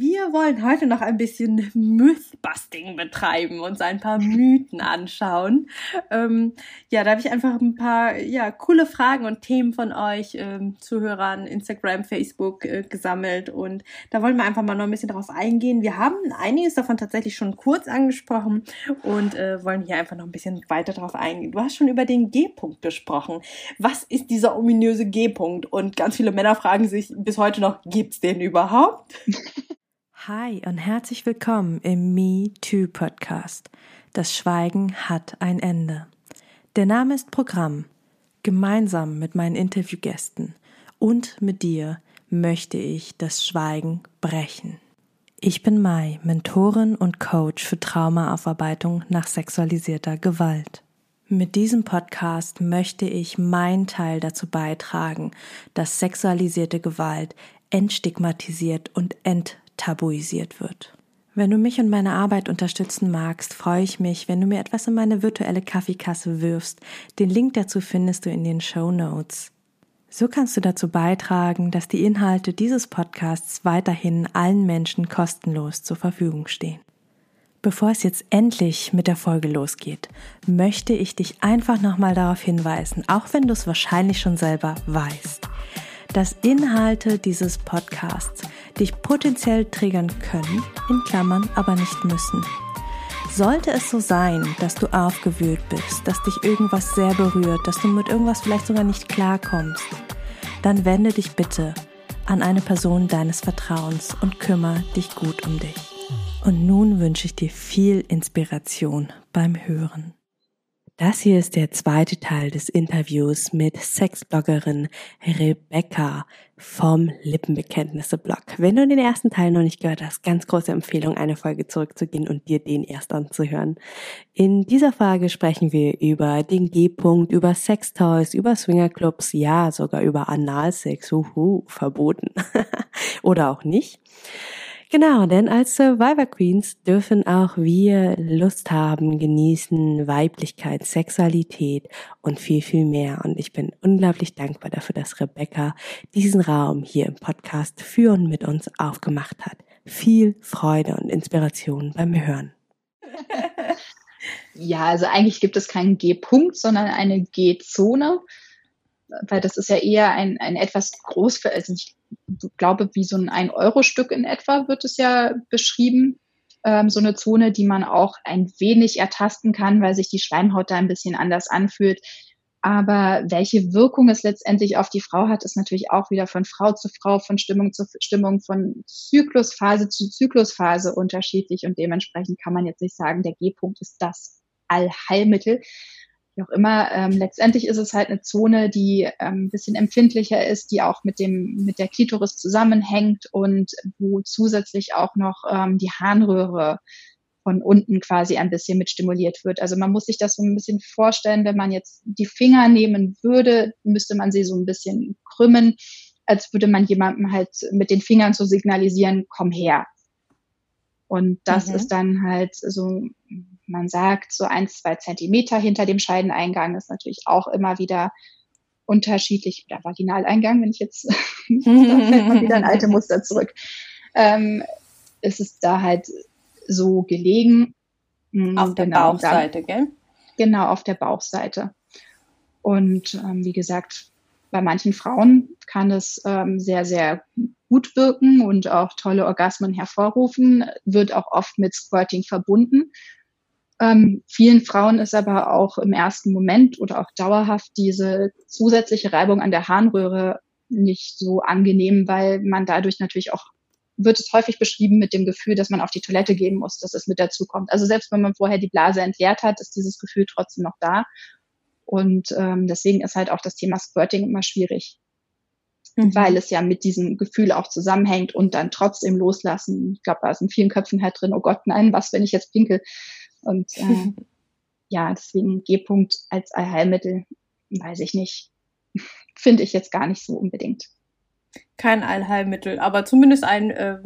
wir wollen heute noch ein bisschen Mythbusting betreiben, uns ein paar Mythen anschauen. Ähm, ja, da habe ich einfach ein paar ja, coole Fragen und Themen von euch ähm, Zuhörern, Instagram, Facebook äh, gesammelt und da wollen wir einfach mal noch ein bisschen drauf eingehen. Wir haben einiges davon tatsächlich schon kurz angesprochen und äh, wollen hier einfach noch ein bisschen weiter drauf eingehen. Du hast schon über den G-Punkt gesprochen. Was ist dieser ominöse G-Punkt? Und ganz viele Männer fragen sich bis heute noch, gibt's den überhaupt? Hi und herzlich willkommen im Me Too Podcast. Das Schweigen hat ein Ende. Der Name ist Programm. Gemeinsam mit meinen Interviewgästen und mit dir möchte ich das Schweigen brechen. Ich bin Mai, Mentorin und Coach für Traumaaufarbeitung nach sexualisierter Gewalt. Mit diesem Podcast möchte ich meinen Teil dazu beitragen, dass sexualisierte Gewalt entstigmatisiert und enttabuisiert wird. Wenn du mich und meine Arbeit unterstützen magst, freue ich mich, wenn du mir etwas in meine virtuelle Kaffeekasse wirfst. Den Link dazu findest du in den Show Notes. So kannst du dazu beitragen, dass die Inhalte dieses Podcasts weiterhin allen Menschen kostenlos zur Verfügung stehen. Bevor es jetzt endlich mit der Folge losgeht, möchte ich dich einfach nochmal darauf hinweisen, auch wenn du es wahrscheinlich schon selber weißt, dass Inhalte dieses Podcasts dich potenziell triggern können, in Klammern aber nicht müssen. Sollte es so sein, dass du aufgewühlt bist, dass dich irgendwas sehr berührt, dass du mit irgendwas vielleicht sogar nicht klarkommst, dann wende dich bitte an eine Person deines Vertrauens und kümmere dich gut um dich. Und nun wünsche ich dir viel Inspiration beim Hören. Das hier ist der zweite Teil des Interviews mit Sexbloggerin Rebecca vom Lippenbekenntnisse-Blog. Wenn du den ersten Teil noch nicht gehört hast, ganz große Empfehlung, eine Folge zurückzugehen und dir den erst anzuhören. In dieser Folge sprechen wir über den G-Punkt, über Sextoys, über Swingerclubs, ja, sogar über Analsex, uhu, verboten. Oder auch nicht. Genau, denn als Survivor Queens dürfen auch wir Lust haben, genießen, Weiblichkeit, Sexualität und viel, viel mehr. Und ich bin unglaublich dankbar dafür, dass Rebecca diesen Raum hier im Podcast für und mit uns aufgemacht hat. Viel Freude und Inspiration beim Hören. Ja, also eigentlich gibt es keinen G-Punkt, sondern eine G-Zone weil das ist ja eher ein, ein etwas groß, also ich glaube, wie so ein Ein-Euro-Stück in etwa wird es ja beschrieben. Ähm, so eine Zone, die man auch ein wenig ertasten kann, weil sich die Schleimhaut da ein bisschen anders anfühlt. Aber welche Wirkung es letztendlich auf die Frau hat, ist natürlich auch wieder von Frau zu Frau, von Stimmung zu Stimmung, von Zyklusphase zu Zyklusphase unterschiedlich. Und dementsprechend kann man jetzt nicht sagen, der G-Punkt ist das Allheilmittel wie auch immer. Ähm, letztendlich ist es halt eine Zone, die ähm, ein bisschen empfindlicher ist, die auch mit dem mit der Klitoris zusammenhängt und wo zusätzlich auch noch ähm, die Harnröhre von unten quasi ein bisschen mit stimuliert wird. Also man muss sich das so ein bisschen vorstellen, wenn man jetzt die Finger nehmen würde, müsste man sie so ein bisschen krümmen, als würde man jemandem halt mit den Fingern so signalisieren, komm her. Und das mhm. ist dann halt so man sagt, so ein, zwei Zentimeter hinter dem Scheideneingang ist natürlich auch immer wieder unterschiedlich, oder Vaginaleingang, wenn ich jetzt, da fällt man wieder ein alte Muster zurück, ähm, ist es da halt so gelegen. Hm, auf der genau, Bauchseite, gell? Genau, auf der Bauchseite. Und ähm, wie gesagt, bei manchen Frauen kann es ähm, sehr, sehr gut wirken und auch tolle Orgasmen hervorrufen, wird auch oft mit Squirting verbunden. Ähm, vielen Frauen ist aber auch im ersten Moment oder auch dauerhaft diese zusätzliche Reibung an der Harnröhre nicht so angenehm, weil man dadurch natürlich auch wird es häufig beschrieben mit dem Gefühl, dass man auf die Toilette gehen muss, dass es mit dazu kommt. Also selbst wenn man vorher die Blase entleert hat, ist dieses Gefühl trotzdem noch da. Und ähm, deswegen ist halt auch das Thema Squirting immer schwierig, mhm. weil es ja mit diesem Gefühl auch zusammenhängt und dann trotzdem loslassen. Ich glaube, da ist in vielen Köpfen halt drin, oh Gott, nein, was, wenn ich jetzt pinkel? Und äh, ja, deswegen G-Punkt als Allheilmittel, weiß ich nicht, finde ich jetzt gar nicht so unbedingt. Kein Allheilmittel, aber zumindest ein äh,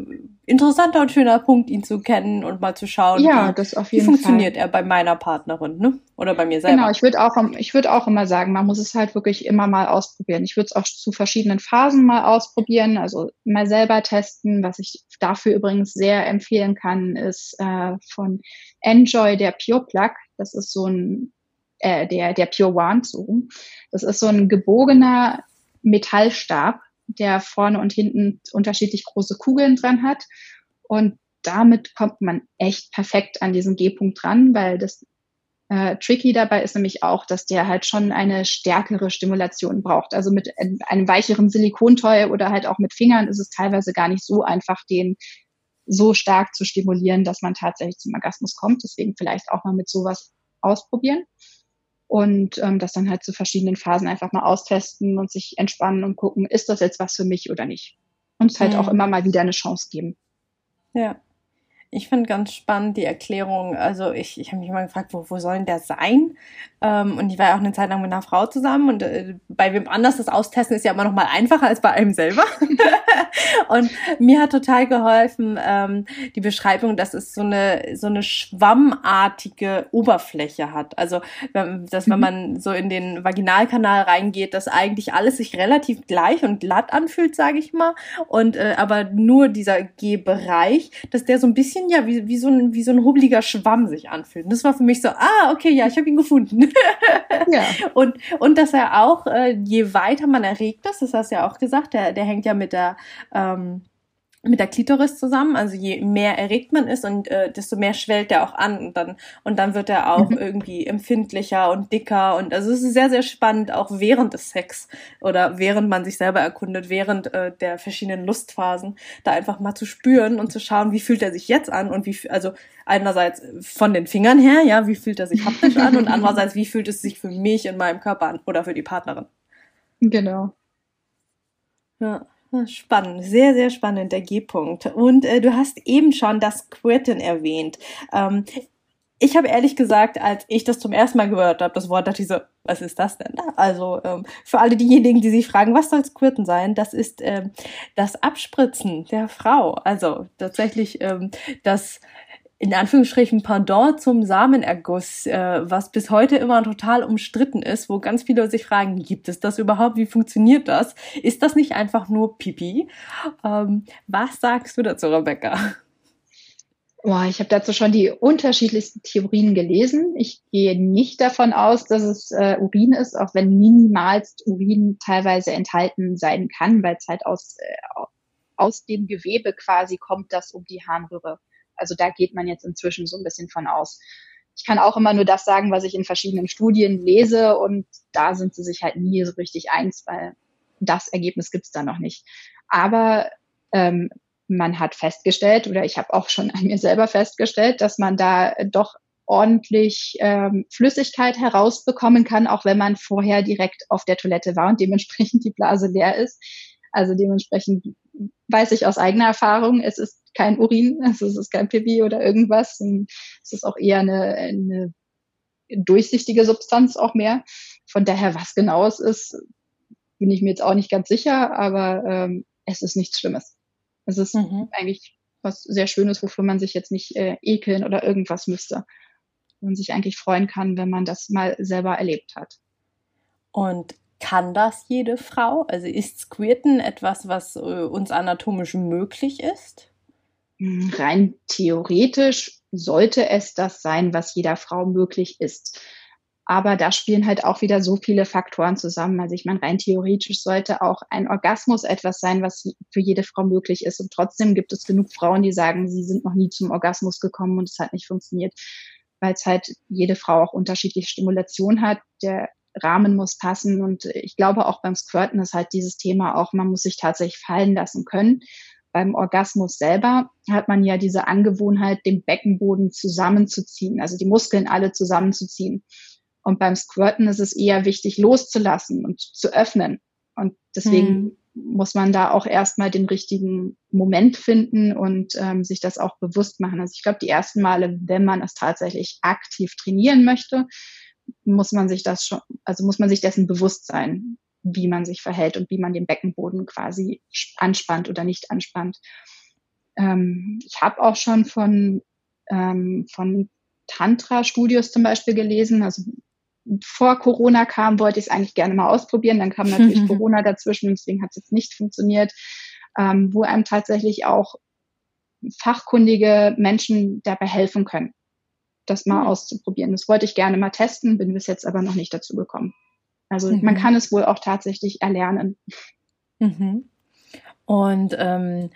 interessanter und schöner Punkt, ihn zu kennen und mal zu schauen, ja, wie, das auf jeden wie funktioniert Fall. er bei meiner Partnerin, ne? Oder bei mir selber. Genau, ich würde auch, ich würde auch immer sagen, man muss es halt wirklich immer mal ausprobieren. Ich würde es auch zu verschiedenen Phasen mal ausprobieren, also mal selber testen. Was ich dafür übrigens sehr empfehlen kann, ist äh, von Enjoy der Pure Plug. Das ist so ein äh, der der Pure Wand so. Das ist so ein gebogener Metallstab, der vorne und hinten unterschiedlich große Kugeln dran hat. Und damit kommt man echt perfekt an diesen G-Punkt dran, weil das äh, tricky dabei ist nämlich auch, dass der halt schon eine stärkere Stimulation braucht. Also mit einem weicheren Silikontoy oder halt auch mit Fingern ist es teilweise gar nicht so einfach, den so stark zu stimulieren, dass man tatsächlich zum Orgasmus kommt. Deswegen vielleicht auch mal mit sowas ausprobieren und ähm, das dann halt zu verschiedenen Phasen einfach mal austesten und sich entspannen und gucken, ist das jetzt was für mich oder nicht. Und es halt Mhm. auch immer mal wieder eine Chance geben. Ja. Ich finde ganz spannend die Erklärung. Also ich, ich habe mich mal gefragt, wo, wo soll denn der sein? Ähm, und ich war ja auch eine Zeit lang mit einer Frau zusammen und äh, bei wem anders das austesten ist ja immer noch mal einfacher als bei einem selber. und mir hat total geholfen ähm, die Beschreibung, dass es so eine so eine schwammartige Oberfläche hat. Also wenn, dass wenn Mhm. man so in den Vaginalkanal reingeht, dass eigentlich alles sich relativ gleich und glatt anfühlt, sage ich mal. Und äh, aber nur dieser G-Bereich, dass der so ein bisschen ja wie, wie so ein wie so ein hubbeliger Schwamm sich anfühlt. Und das war für mich so, ah okay, ja, ich habe ihn gefunden. Ja. Und, und dass er auch, äh, je weiter man erregt ist, das hast du ja auch gesagt, der, der hängt ja mit der, ähm, mit der Klitoris zusammen. Also je mehr erregt man ist und äh, desto mehr schwellt er auch an und dann und dann wird er auch Mhm. irgendwie empfindlicher und dicker und also es ist sehr sehr spannend auch während des Sex oder während man sich selber erkundet, während äh, der verschiedenen Lustphasen da einfach mal zu spüren und zu schauen, wie fühlt er sich jetzt an und wie also einerseits von den Fingern her, ja, wie fühlt er sich haptisch an und andererseits wie fühlt es sich für mich in meinem Körper an oder für die Partnerin. Genau. Ja, spannend, sehr, sehr spannend, der G-Punkt. Und äh, du hast eben schon das Quitten erwähnt. Ähm, ich habe ehrlich gesagt, als ich das zum ersten Mal gehört habe, das Wort, dachte ich so, was ist das denn? Also ähm, für alle diejenigen, die sich fragen, was soll Quitten sein, das ist ähm, das Abspritzen der Frau. Also tatsächlich ähm, das in Anführungsstrichen Pendant zum Samenerguss, äh, was bis heute immer total umstritten ist, wo ganz viele sich fragen, gibt es das überhaupt? Wie funktioniert das? Ist das nicht einfach nur Pipi? Ähm, was sagst du dazu, Rebecca? Boah, ich habe dazu schon die unterschiedlichsten Theorien gelesen. Ich gehe nicht davon aus, dass es äh, Urin ist, auch wenn minimalst Urin teilweise enthalten sein kann, weil es halt aus, äh, aus dem Gewebe quasi kommt, das um die Harnröhre. Also da geht man jetzt inzwischen so ein bisschen von aus. Ich kann auch immer nur das sagen, was ich in verschiedenen Studien lese und da sind sie sich halt nie so richtig eins, weil das Ergebnis gibt's da noch nicht. Aber ähm, man hat festgestellt, oder ich habe auch schon an mir selber festgestellt, dass man da doch ordentlich ähm, Flüssigkeit herausbekommen kann, auch wenn man vorher direkt auf der Toilette war und dementsprechend die Blase leer ist. Also dementsprechend weiß ich aus eigener Erfahrung, es ist kein Urin, also es ist kein Pipi oder irgendwas. Es ist auch eher eine, eine durchsichtige Substanz auch mehr. Von daher, was genau es ist, bin ich mir jetzt auch nicht ganz sicher, aber ähm, es ist nichts Schlimmes. Es ist Mhm. eigentlich was sehr Schönes, wofür man sich jetzt nicht äh, ekeln oder irgendwas müsste. Und sich eigentlich freuen kann, wenn man das mal selber erlebt hat. Und kann das jede Frau? Also ist Squirten etwas, was äh, uns anatomisch möglich ist? Hm, Rein theoretisch sollte es das sein, was jeder Frau möglich ist. Aber da spielen halt auch wieder so viele Faktoren zusammen. Also ich meine, rein theoretisch sollte auch ein Orgasmus etwas sein, was für jede Frau möglich ist. Und trotzdem gibt es genug Frauen, die sagen, sie sind noch nie zum Orgasmus gekommen und es hat nicht funktioniert, weil es halt jede Frau auch unterschiedliche Stimulation hat. Der Rahmen muss passen. Und ich glaube auch beim Squirten ist halt dieses Thema auch, man muss sich tatsächlich fallen lassen können. Beim Orgasmus selber hat man ja diese Angewohnheit, den Beckenboden zusammenzuziehen, also die Muskeln alle zusammenzuziehen. Und beim Squirten ist es eher wichtig, loszulassen und zu öffnen. Und deswegen Hm. muss man da auch erstmal den richtigen Moment finden und ähm, sich das auch bewusst machen. Also ich glaube, die ersten Male, wenn man es tatsächlich aktiv trainieren möchte, muss man sich das schon, also muss man sich dessen bewusst sein. wie man sich verhält und wie man den Beckenboden quasi anspannt oder nicht anspannt. Ähm, ich habe auch schon von, ähm, von Tantra-Studios zum Beispiel gelesen. Also vor Corona kam, wollte ich es eigentlich gerne mal ausprobieren. Dann kam natürlich Corona dazwischen, deswegen hat es jetzt nicht funktioniert, ähm, wo einem tatsächlich auch fachkundige Menschen dabei helfen können, das mal mhm. auszuprobieren. Das wollte ich gerne mal testen, bin bis jetzt aber noch nicht dazu gekommen. Also mhm. man kann es wohl auch tatsächlich erlernen. Mhm. Und ähm,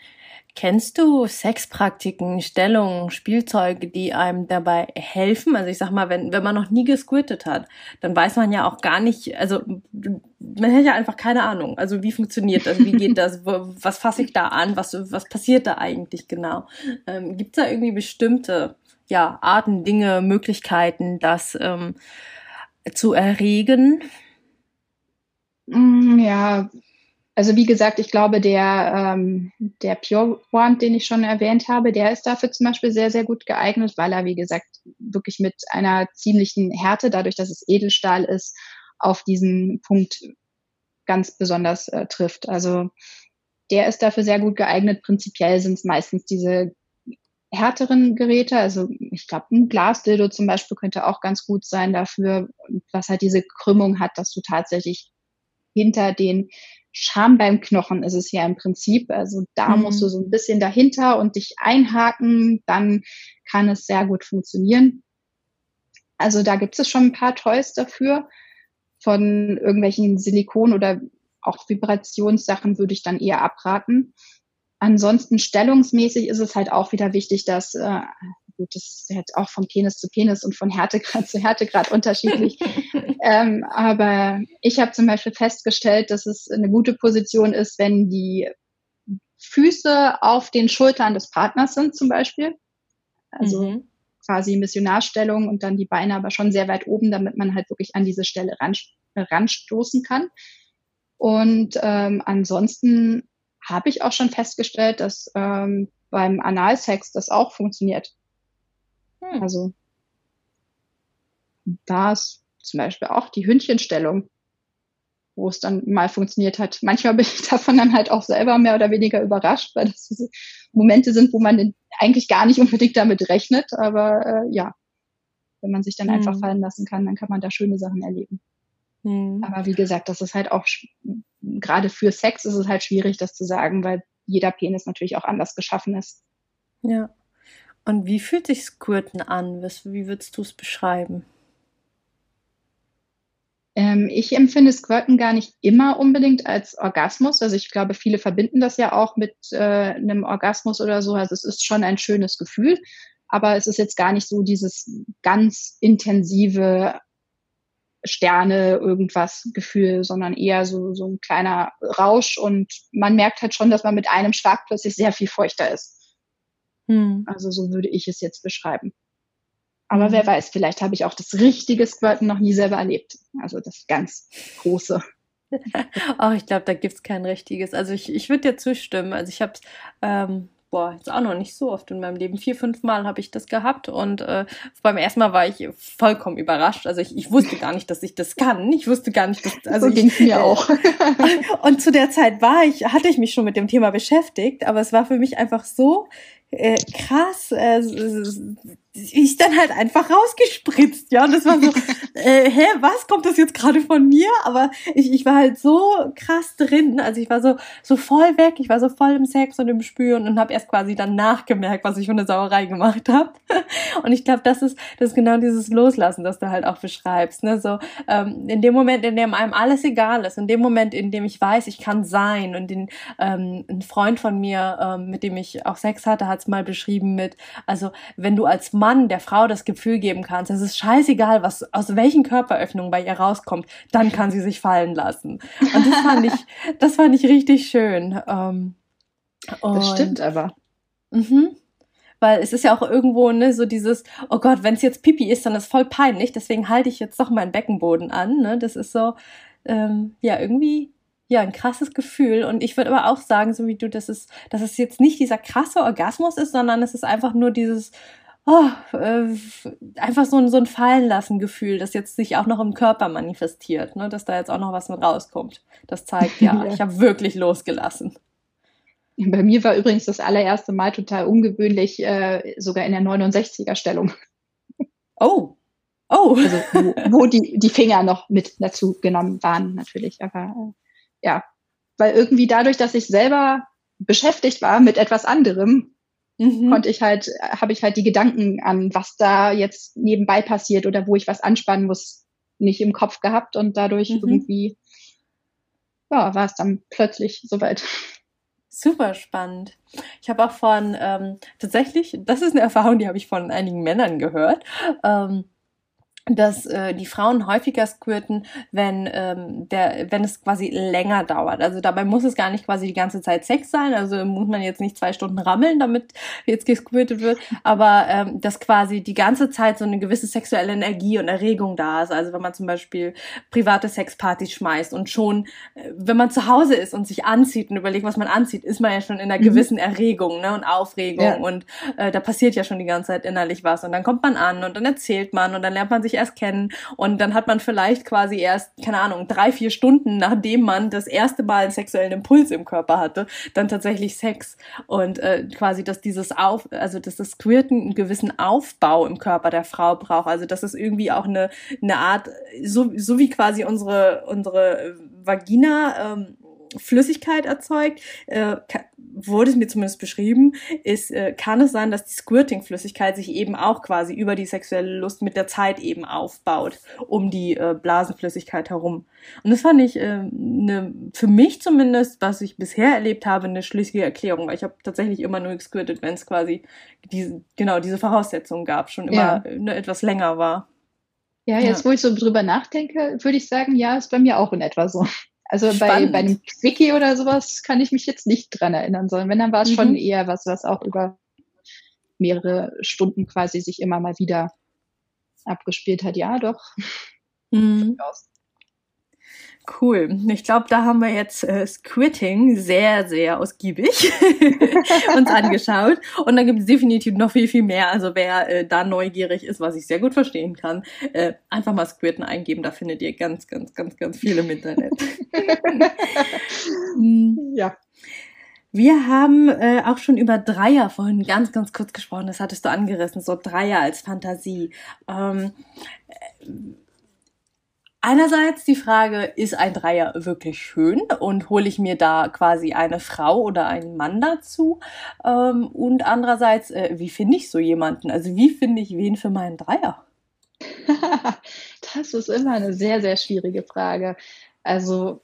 Kennst du Sexpraktiken, Stellungen, Spielzeuge, die einem dabei helfen? Also ich sag mal, wenn, wenn man noch nie gesquirtet hat, dann weiß man ja auch gar nicht, also man hat ja einfach keine Ahnung. Also wie funktioniert das? Wie geht das? Was fasse ich da an? Was, was passiert da eigentlich genau? Ähm, Gibt es da irgendwie bestimmte ja, Arten, Dinge, Möglichkeiten, das ähm, zu erregen? Mm, ja, also wie gesagt, ich glaube, der, ähm, der Pure Wand, den ich schon erwähnt habe, der ist dafür zum Beispiel sehr, sehr gut geeignet, weil er, wie gesagt, wirklich mit einer ziemlichen Härte, dadurch, dass es Edelstahl ist, auf diesen Punkt ganz besonders äh, trifft. Also der ist dafür sehr gut geeignet. Prinzipiell sind es meistens diese härteren Geräte. Also ich glaube, ein Glasdildo zum Beispiel könnte auch ganz gut sein dafür, was halt diese Krümmung hat, dass du tatsächlich hinter den Scham beim Knochen ist es ja im Prinzip. Also da mhm. musst du so ein bisschen dahinter und dich einhaken, dann kann es sehr gut funktionieren. Also da gibt es schon ein paar Toys dafür. Von irgendwelchen Silikon- oder auch Vibrationssachen würde ich dann eher abraten. Ansonsten stellungsmäßig ist es halt auch wieder wichtig, dass äh, gut, das ist jetzt auch von Penis zu Penis und von Härtegrad zu Härtegrad unterschiedlich. ähm, aber ich habe zum Beispiel festgestellt, dass es eine gute Position ist, wenn die Füße auf den Schultern des Partners sind zum Beispiel. Also mhm. quasi Missionarstellung und dann die Beine aber schon sehr weit oben, damit man halt wirklich an diese Stelle ran, ranstoßen kann. Und ähm, ansonsten habe ich auch schon festgestellt, dass ähm, beim Analsex das auch funktioniert. Hm. Also da ist zum Beispiel auch die Hündchenstellung, wo es dann mal funktioniert hat. Manchmal bin ich davon dann halt auch selber mehr oder weniger überrascht, weil das so Momente sind, wo man eigentlich gar nicht unbedingt damit rechnet. Aber äh, ja, wenn man sich dann hm. einfach fallen lassen kann, dann kann man da schöne Sachen erleben. Hm. Aber wie gesagt, das ist halt auch, gerade für Sex ist es halt schwierig, das zu sagen, weil jeder Penis natürlich auch anders geschaffen ist. Ja. Und wie fühlt sich Squirten an? Wie würdest du es beschreiben? Ähm, ich empfinde Squirten gar nicht immer unbedingt als Orgasmus. Also ich glaube, viele verbinden das ja auch mit äh, einem Orgasmus oder so. Also es ist schon ein schönes Gefühl, aber es ist jetzt gar nicht so dieses ganz intensive Sterne, irgendwas Gefühl, sondern eher so, so ein kleiner Rausch und man merkt halt schon, dass man mit einem Schlag plötzlich sehr viel feuchter ist. Hm. Also so würde ich es jetzt beschreiben. Aber hm. wer weiß, vielleicht habe ich auch das richtige Squirten noch nie selber erlebt. Also das ganz große. oh, ich glaube, da gibt es kein richtiges. Also ich, ich würde dir zustimmen. Also ich habe es ähm, boah, jetzt auch noch nicht so oft in meinem Leben. Vier, fünf Mal habe ich das gehabt und äh, beim ersten Mal war ich vollkommen überrascht. Also ich, ich wusste gar nicht, dass ich das kann. Ich wusste gar nicht, dass also so ging mir äh, auch. und zu der Zeit war ich, hatte ich mich schon mit dem Thema beschäftigt, aber es war für mich einfach so äh, krass, äh, ist dann halt einfach rausgespritzt, ja. Und das war so, äh, hä, was kommt das jetzt gerade von mir? Aber ich, ich war halt so krass drin, also ich war so so voll weg, ich war so voll im Sex und im Spüren und habe erst quasi dann nachgemerkt, was ich für eine Sauerei gemacht habe. Und ich glaube, das ist das ist genau dieses Loslassen, das du halt auch beschreibst, ne? So ähm, in dem Moment, in dem einem alles egal ist, in dem Moment, in dem ich weiß, ich kann sein und den ähm, ein Freund von mir, ähm, mit dem ich auch Sex hatte, hat es mal beschrieben mit, also wenn du als Mann Mann der Frau das Gefühl geben kannst, es ist scheißegal, was aus welchen Körperöffnungen bei ihr rauskommt, dann kann sie sich fallen lassen. Und das fand ich, das fand ich richtig schön. Ähm, das stimmt aber. Mhm. Weil es ist ja auch irgendwo, ne, so dieses, oh Gott, wenn es jetzt Pipi ist, dann ist voll peinlich, deswegen halte ich jetzt doch meinen Beckenboden an. Ne? Das ist so, ähm, ja, irgendwie ja, ein krasses Gefühl. Und ich würde aber auch sagen, so wie du, dass es, dass es jetzt nicht dieser krasse Orgasmus ist, sondern es ist einfach nur dieses, oh, äh, einfach so ein, so ein Fallenlassen-Gefühl, das jetzt sich auch noch im Körper manifestiert, ne? dass da jetzt auch noch was mit rauskommt. Das zeigt, ja, ja. ich habe wirklich losgelassen. Bei mir war übrigens das allererste Mal total ungewöhnlich, äh, sogar in der 69er Stellung. Oh, oh. Also, wo, wo die, die Finger noch mit dazu genommen waren, natürlich. Aber äh, ja, weil irgendwie dadurch, dass ich selber beschäftigt war mit etwas anderem, mhm. konnte ich halt, habe ich halt die Gedanken an, was da jetzt nebenbei passiert oder wo ich was anspannen muss, nicht im Kopf gehabt und dadurch mhm. irgendwie, ja, war es dann plötzlich soweit. Super spannend. Ich habe auch von ähm, tatsächlich, das ist eine Erfahrung, die habe ich von einigen Männern gehört. Ähm, dass äh, die Frauen häufiger squirten, wenn ähm, der, wenn es quasi länger dauert. Also dabei muss es gar nicht quasi die ganze Zeit Sex sein. Also muss man jetzt nicht zwei Stunden rammeln, damit jetzt gesquirtet wird. Aber ähm, dass quasi die ganze Zeit so eine gewisse sexuelle Energie und Erregung da ist. Also wenn man zum Beispiel private Sexpartys schmeißt und schon, äh, wenn man zu Hause ist und sich anzieht und überlegt, was man anzieht, ist man ja schon in einer mhm. gewissen Erregung ne, und Aufregung ja. und äh, da passiert ja schon die ganze Zeit innerlich was. Und dann kommt man an und dann erzählt man und dann lernt man sich erst kennen. Und dann hat man vielleicht quasi erst, keine Ahnung, drei, vier Stunden, nachdem man das erste Mal einen sexuellen Impuls im Körper hatte, dann tatsächlich Sex. Und äh, quasi, dass dieses Auf, also dass das Squirten einen gewissen Aufbau im Körper der Frau braucht, also dass es irgendwie auch eine, eine Art, so, so wie quasi unsere, unsere Vagina ähm, Flüssigkeit erzeugt, äh, wurde es mir zumindest beschrieben, ist, äh, kann es sein, dass die Squirting-Flüssigkeit sich eben auch quasi über die sexuelle Lust mit der Zeit eben aufbaut, um die äh, Blasenflüssigkeit herum. Und das fand ich äh, ne, für mich zumindest, was ich bisher erlebt habe, eine schlüssige Erklärung, weil ich habe tatsächlich immer nur gesquirtet, wenn es quasi diese, genau diese Voraussetzungen gab, schon immer ja. ne, etwas länger war. Ja, jetzt ja. wo ich so drüber nachdenke, würde ich sagen, ja, ist bei mir auch in etwa so. Also bei, bei einem Quickie oder sowas kann ich mich jetzt nicht dran erinnern, sondern wenn, dann war es mhm. schon eher was, was auch über mehrere Stunden quasi sich immer mal wieder abgespielt hat. Ja, doch. Mhm. Cool. Ich glaube, da haben wir jetzt äh, Squitting sehr, sehr ausgiebig uns angeschaut. Und dann gibt es definitiv noch viel, viel mehr. Also wer äh, da neugierig ist, was ich sehr gut verstehen kann, äh, einfach mal Squirten eingeben. Da findet ihr ganz, ganz, ganz, ganz viel im Internet. ja. Wir haben äh, auch schon über Dreier vorhin ganz, ganz kurz gesprochen. Das hattest du angerissen, so Dreier als Fantasie. Ähm, Einerseits die Frage, ist ein Dreier wirklich schön und hole ich mir da quasi eine Frau oder einen Mann dazu? Ähm, und andererseits, äh, wie finde ich so jemanden? Also wie finde ich wen für meinen Dreier? das ist immer eine sehr, sehr schwierige Frage. Also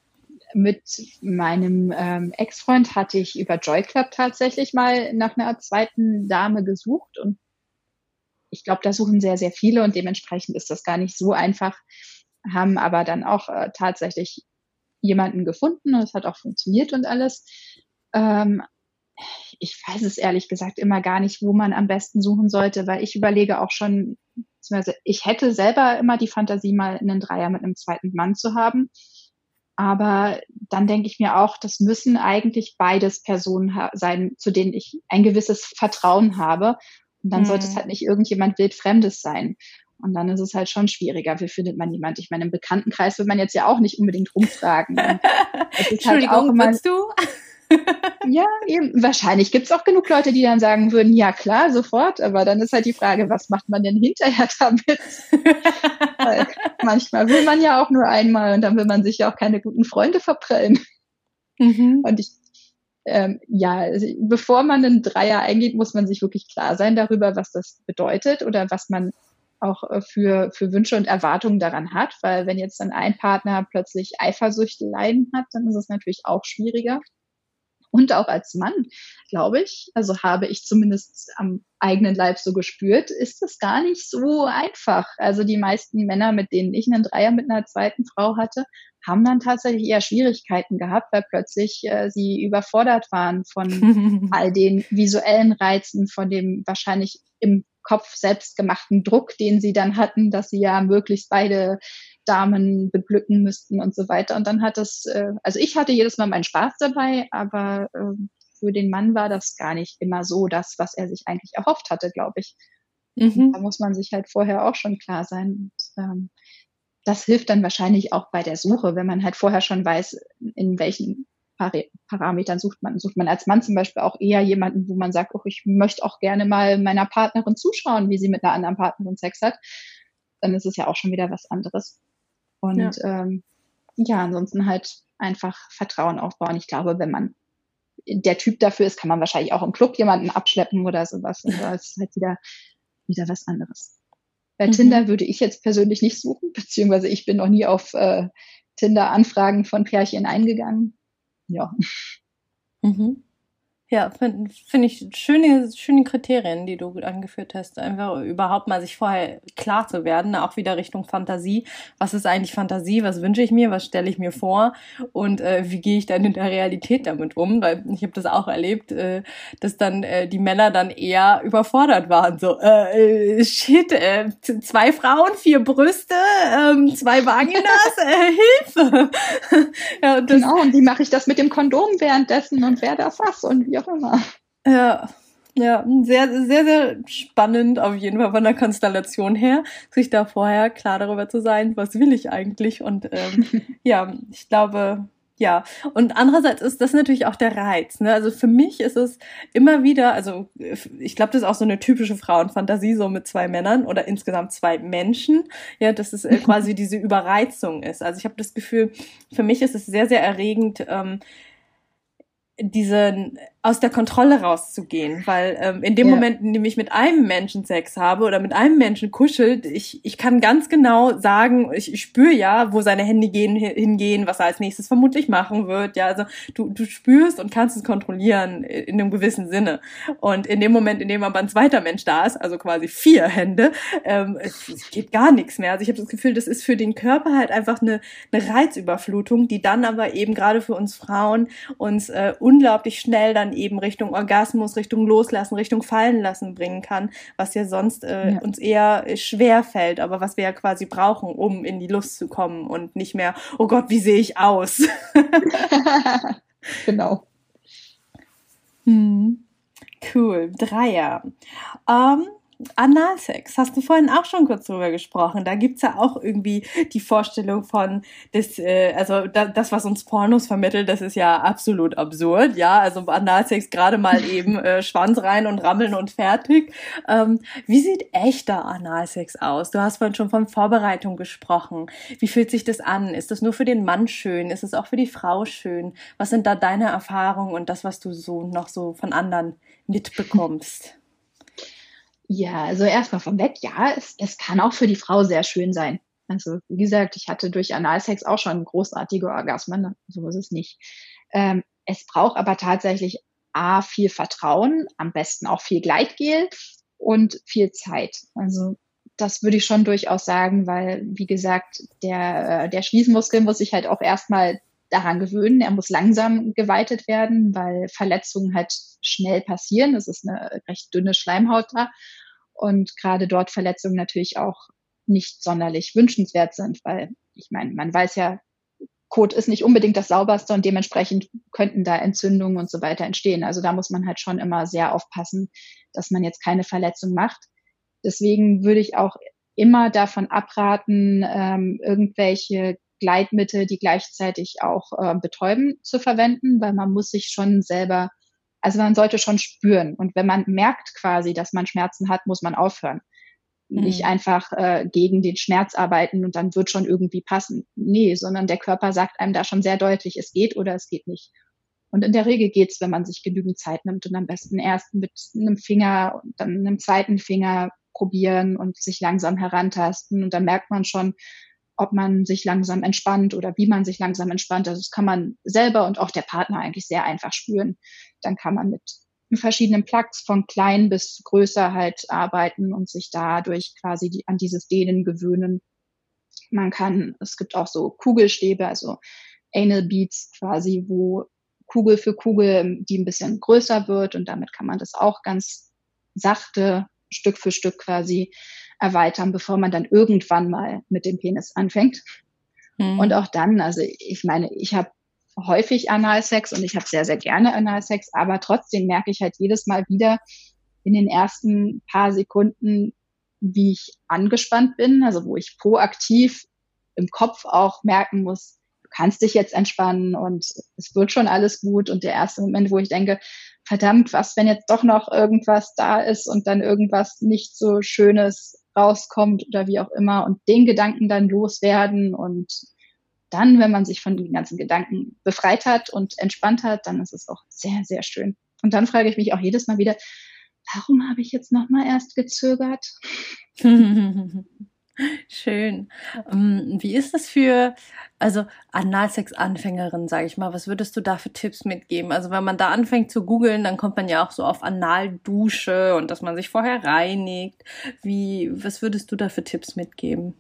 mit meinem ähm, Ex-Freund hatte ich über Joy Club tatsächlich mal nach einer zweiten Dame gesucht und ich glaube, da suchen sehr, sehr viele und dementsprechend ist das gar nicht so einfach, haben aber dann auch äh, tatsächlich jemanden gefunden und es hat auch funktioniert und alles. Ähm, ich weiß es ehrlich gesagt immer gar nicht, wo man am besten suchen sollte, weil ich überlege auch schon, beziehungsweise ich hätte selber immer die Fantasie, mal einen Dreier mit einem zweiten Mann zu haben. Aber dann denke ich mir auch, das müssen eigentlich beides Personen sein, zu denen ich ein gewisses Vertrauen habe. Und dann hm. sollte es mhm. halt nicht irgendjemand wildfremdes sein. Und dann ist es halt schon schwieriger. Wie findet man jemand? Ich meine, im Bekanntenkreis will man jetzt ja auch nicht unbedingt rumfragen. Halt Entschuldigung, halt immer, willst du? ja, eben. Wahrscheinlich gibt es auch genug Leute, die dann sagen würden, ja klar, sofort. Aber dann ist halt die Frage, was macht man denn hinterher damit? Weil manchmal will man ja auch nur einmal und dann will man sich ja auch keine guten Freunde verprellen. Mhm. Und ich, ähm, ja, also bevor man einen Dreier eingeht, muss man sich wirklich klar sein darüber, was das bedeutet oder was man auch äh, für, für Wünsche und Erwartungen daran hat, weil wenn jetzt dann ein Partner plötzlich Eifersüchteleien hat, dann ist es natürlich auch schwieriger. Und auch als Mann, glaube ich, also habe ich zumindest am eigenen Leib so gespürt, ist das gar nicht so einfach. Also die meisten Männer, mit denen ich einen Dreier mit einer zweiten Frau hatte, haben dann tatsächlich eher Schwierigkeiten gehabt, weil plötzlich äh, sie überfordert waren von all den visuellen Reizen, von dem wahrscheinlich im Kopf selbstgemachten Druck, den sie dann hatten, dass sie ja möglichst beide Damen beglücken müssten und so weiter. Und dann hat es, äh, also ich hatte jedes Mal meinen Spaß dabei, aber äh, für den Mann war das gar nicht immer so das, was er sich eigentlich erhofft hatte, glaube ich. Mhm. Da muss man sich halt vorher auch schon klar sein. Und, ähm, das hilft dann wahrscheinlich auch bei der Suche, wenn man halt vorher schon weiß, in welchen Parametern sucht man. Sucht man als Mann zum Beispiel auch eher jemanden, wo man sagt, oh, ich möchte auch gerne mal meiner Partnerin zuschauen, wie sie mit einer anderen Partnerin Sex hat. Dann ist es ja auch schon wieder was anderes. Und ja, ähm, ja ansonsten halt einfach Vertrauen aufbauen. Ich glaube, wenn man der Typ dafür ist, kann man wahrscheinlich auch im Club jemanden abschleppen oder sowas. Und da ist halt wieder, wieder was anderes. Bei mhm. Tinder würde ich jetzt persönlich nicht suchen, beziehungsweise ich bin noch nie auf äh, Tinder-Anfragen von Pärchen eingegangen. Ja. Mhm. Ja, finde find ich schöne, schöne Kriterien, die du angeführt hast. Einfach überhaupt mal sich vorher klar zu werden, auch wieder Richtung Fantasie. Was ist eigentlich Fantasie? Was wünsche ich mir? Was stelle ich mir vor? Und äh, wie gehe ich dann in der Realität damit um? Weil ich habe das auch erlebt, äh, dass dann äh, die Männer dann eher überfordert waren. So, äh, äh shit, äh, zwei Frauen, vier Brüste, äh, zwei Vaginas, äh, Hilfe. ja, und das, genau, und wie mache ich das mit dem Kondom währenddessen und wer darf was und wie immer. Ja. Ja, sehr, sehr, sehr spannend auf jeden Fall von der Konstellation her, sich da vorher klar darüber zu sein, was will ich eigentlich. Und ähm, ja, ich glaube, ja. Und andererseits ist das natürlich auch der Reiz. Ne? Also für mich ist es immer wieder, also ich glaube, das ist auch so eine typische Frauenfantasie, so mit zwei Männern oder insgesamt zwei Menschen. Ja, dass es äh, quasi diese Überreizung ist. Also ich habe das Gefühl, für mich ist es sehr, sehr erregend. Ähm, diese aus der Kontrolle rauszugehen, weil ähm, in dem ja. Moment, in dem ich mit einem Menschen Sex habe oder mit einem Menschen kuschelt, ich, ich kann ganz genau sagen, ich, ich spüre ja, wo seine Hände gehen, hingehen, was er als nächstes vermutlich machen wird. Ja, also du, du spürst und kannst es kontrollieren in einem gewissen Sinne. Und in dem Moment, in dem aber ein zweiter Mensch da ist, also quasi vier Hände, ähm, es, es geht gar nichts mehr. Also ich habe das Gefühl, das ist für den Körper halt einfach eine, eine Reizüberflutung, die dann aber eben gerade für uns Frauen uns äh, unglaublich schnell dann eben Richtung Orgasmus, Richtung Loslassen, Richtung Fallen lassen bringen kann, was ja sonst äh, ja. uns eher schwer fällt, aber was wir ja quasi brauchen, um in die Lust zu kommen und nicht mehr, oh Gott, wie sehe ich aus? genau. Hm. Cool. Dreier. Ähm, Analsex, hast du vorhin auch schon kurz drüber gesprochen. Da gibt's ja auch irgendwie die Vorstellung von, das, äh, also da, das, was uns Pornos vermittelt, das ist ja absolut absurd, ja. Also Analsex gerade mal eben äh, Schwanz rein und rammeln und fertig. Ähm, wie sieht echter Analsex aus? Du hast vorhin schon von Vorbereitung gesprochen. Wie fühlt sich das an? Ist das nur für den Mann schön? Ist es auch für die Frau schön? Was sind da deine Erfahrungen und das, was du so noch so von anderen mitbekommst? Ja, also erstmal von weg, ja, es, es kann auch für die Frau sehr schön sein. Also wie gesagt, ich hatte durch Analsex auch schon großartige Orgasmen, ne? so ist es nicht. Ähm, es braucht aber tatsächlich A, viel Vertrauen, am besten auch viel Gleitgel und viel Zeit. Also das würde ich schon durchaus sagen, weil, wie gesagt, der, äh, der Schließmuskel muss sich halt auch erstmal daran gewöhnen. Er muss langsam geweitet werden, weil Verletzungen halt schnell passieren. Es ist eine recht dünne Schleimhaut da. Und gerade dort Verletzungen natürlich auch nicht sonderlich wünschenswert sind, weil ich meine, man weiß ja, Kot ist nicht unbedingt das sauberste und dementsprechend könnten da Entzündungen und so weiter entstehen. Also da muss man halt schon immer sehr aufpassen, dass man jetzt keine Verletzung macht. Deswegen würde ich auch immer davon abraten, ähm, irgendwelche Gleitmittel, die gleichzeitig auch äh, betäuben, zu verwenden, weil man muss sich schon selber, also man sollte schon spüren. Und wenn man merkt quasi, dass man Schmerzen hat, muss man aufhören. Mhm. Nicht einfach äh, gegen den Schmerz arbeiten und dann wird schon irgendwie passen. Nee, sondern der Körper sagt einem da schon sehr deutlich, es geht oder es geht nicht. Und in der Regel geht's, wenn man sich genügend Zeit nimmt und am besten erst mit einem Finger und dann einem zweiten Finger probieren und sich langsam herantasten. Und dann merkt man schon, ob man sich langsam entspannt oder wie man sich langsam entspannt. Also das kann man selber und auch der Partner eigentlich sehr einfach spüren. Dann kann man mit verschiedenen Plugs von klein bis größer halt arbeiten und sich dadurch quasi die, an dieses Dehnen gewöhnen. Man kann, es gibt auch so Kugelstäbe, also Anal Beats quasi, wo Kugel für Kugel, die ein bisschen größer wird und damit kann man das auch ganz sachte Stück für Stück quasi erweitern, bevor man dann irgendwann mal mit dem Penis anfängt. Mhm. Und auch dann, also ich meine, ich habe häufig Analsex und ich habe sehr, sehr gerne Analsex, aber trotzdem merke ich halt jedes Mal wieder in den ersten paar Sekunden, wie ich angespannt bin, also wo ich proaktiv im Kopf auch merken muss, du kannst dich jetzt entspannen und es wird schon alles gut. Und der erste Moment, wo ich denke, verdammt, was, wenn jetzt doch noch irgendwas da ist und dann irgendwas nicht so Schönes rauskommt oder wie auch immer und den Gedanken dann loswerden und dann, wenn man sich von den ganzen Gedanken befreit hat und entspannt hat, dann ist es auch sehr, sehr schön. Und dann frage ich mich auch jedes Mal wieder, warum habe ich jetzt nochmal erst gezögert? Schön. Ähm, wie ist das für, also Analsex-Anfängerin, sage ich mal, was würdest du da für Tipps mitgeben? Also wenn man da anfängt zu googeln, dann kommt man ja auch so auf Analdusche und dass man sich vorher reinigt. Wie, was würdest du da für Tipps mitgeben?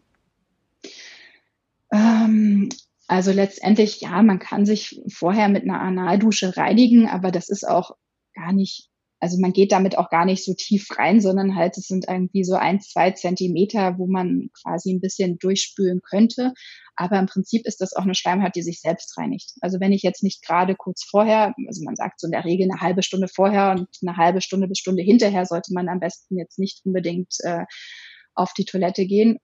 Ähm, also letztendlich, ja, man kann sich vorher mit einer Analdusche reinigen, aber das ist auch gar nicht also man geht damit auch gar nicht so tief rein, sondern halt, es sind irgendwie so ein, zwei Zentimeter, wo man quasi ein bisschen durchspülen könnte. Aber im Prinzip ist das auch eine Schleimhaut, die sich selbst reinigt. Also wenn ich jetzt nicht gerade kurz vorher, also man sagt so in der Regel eine halbe Stunde vorher und eine halbe Stunde bis Stunde hinterher sollte man am besten jetzt nicht unbedingt äh, auf die Toilette gehen.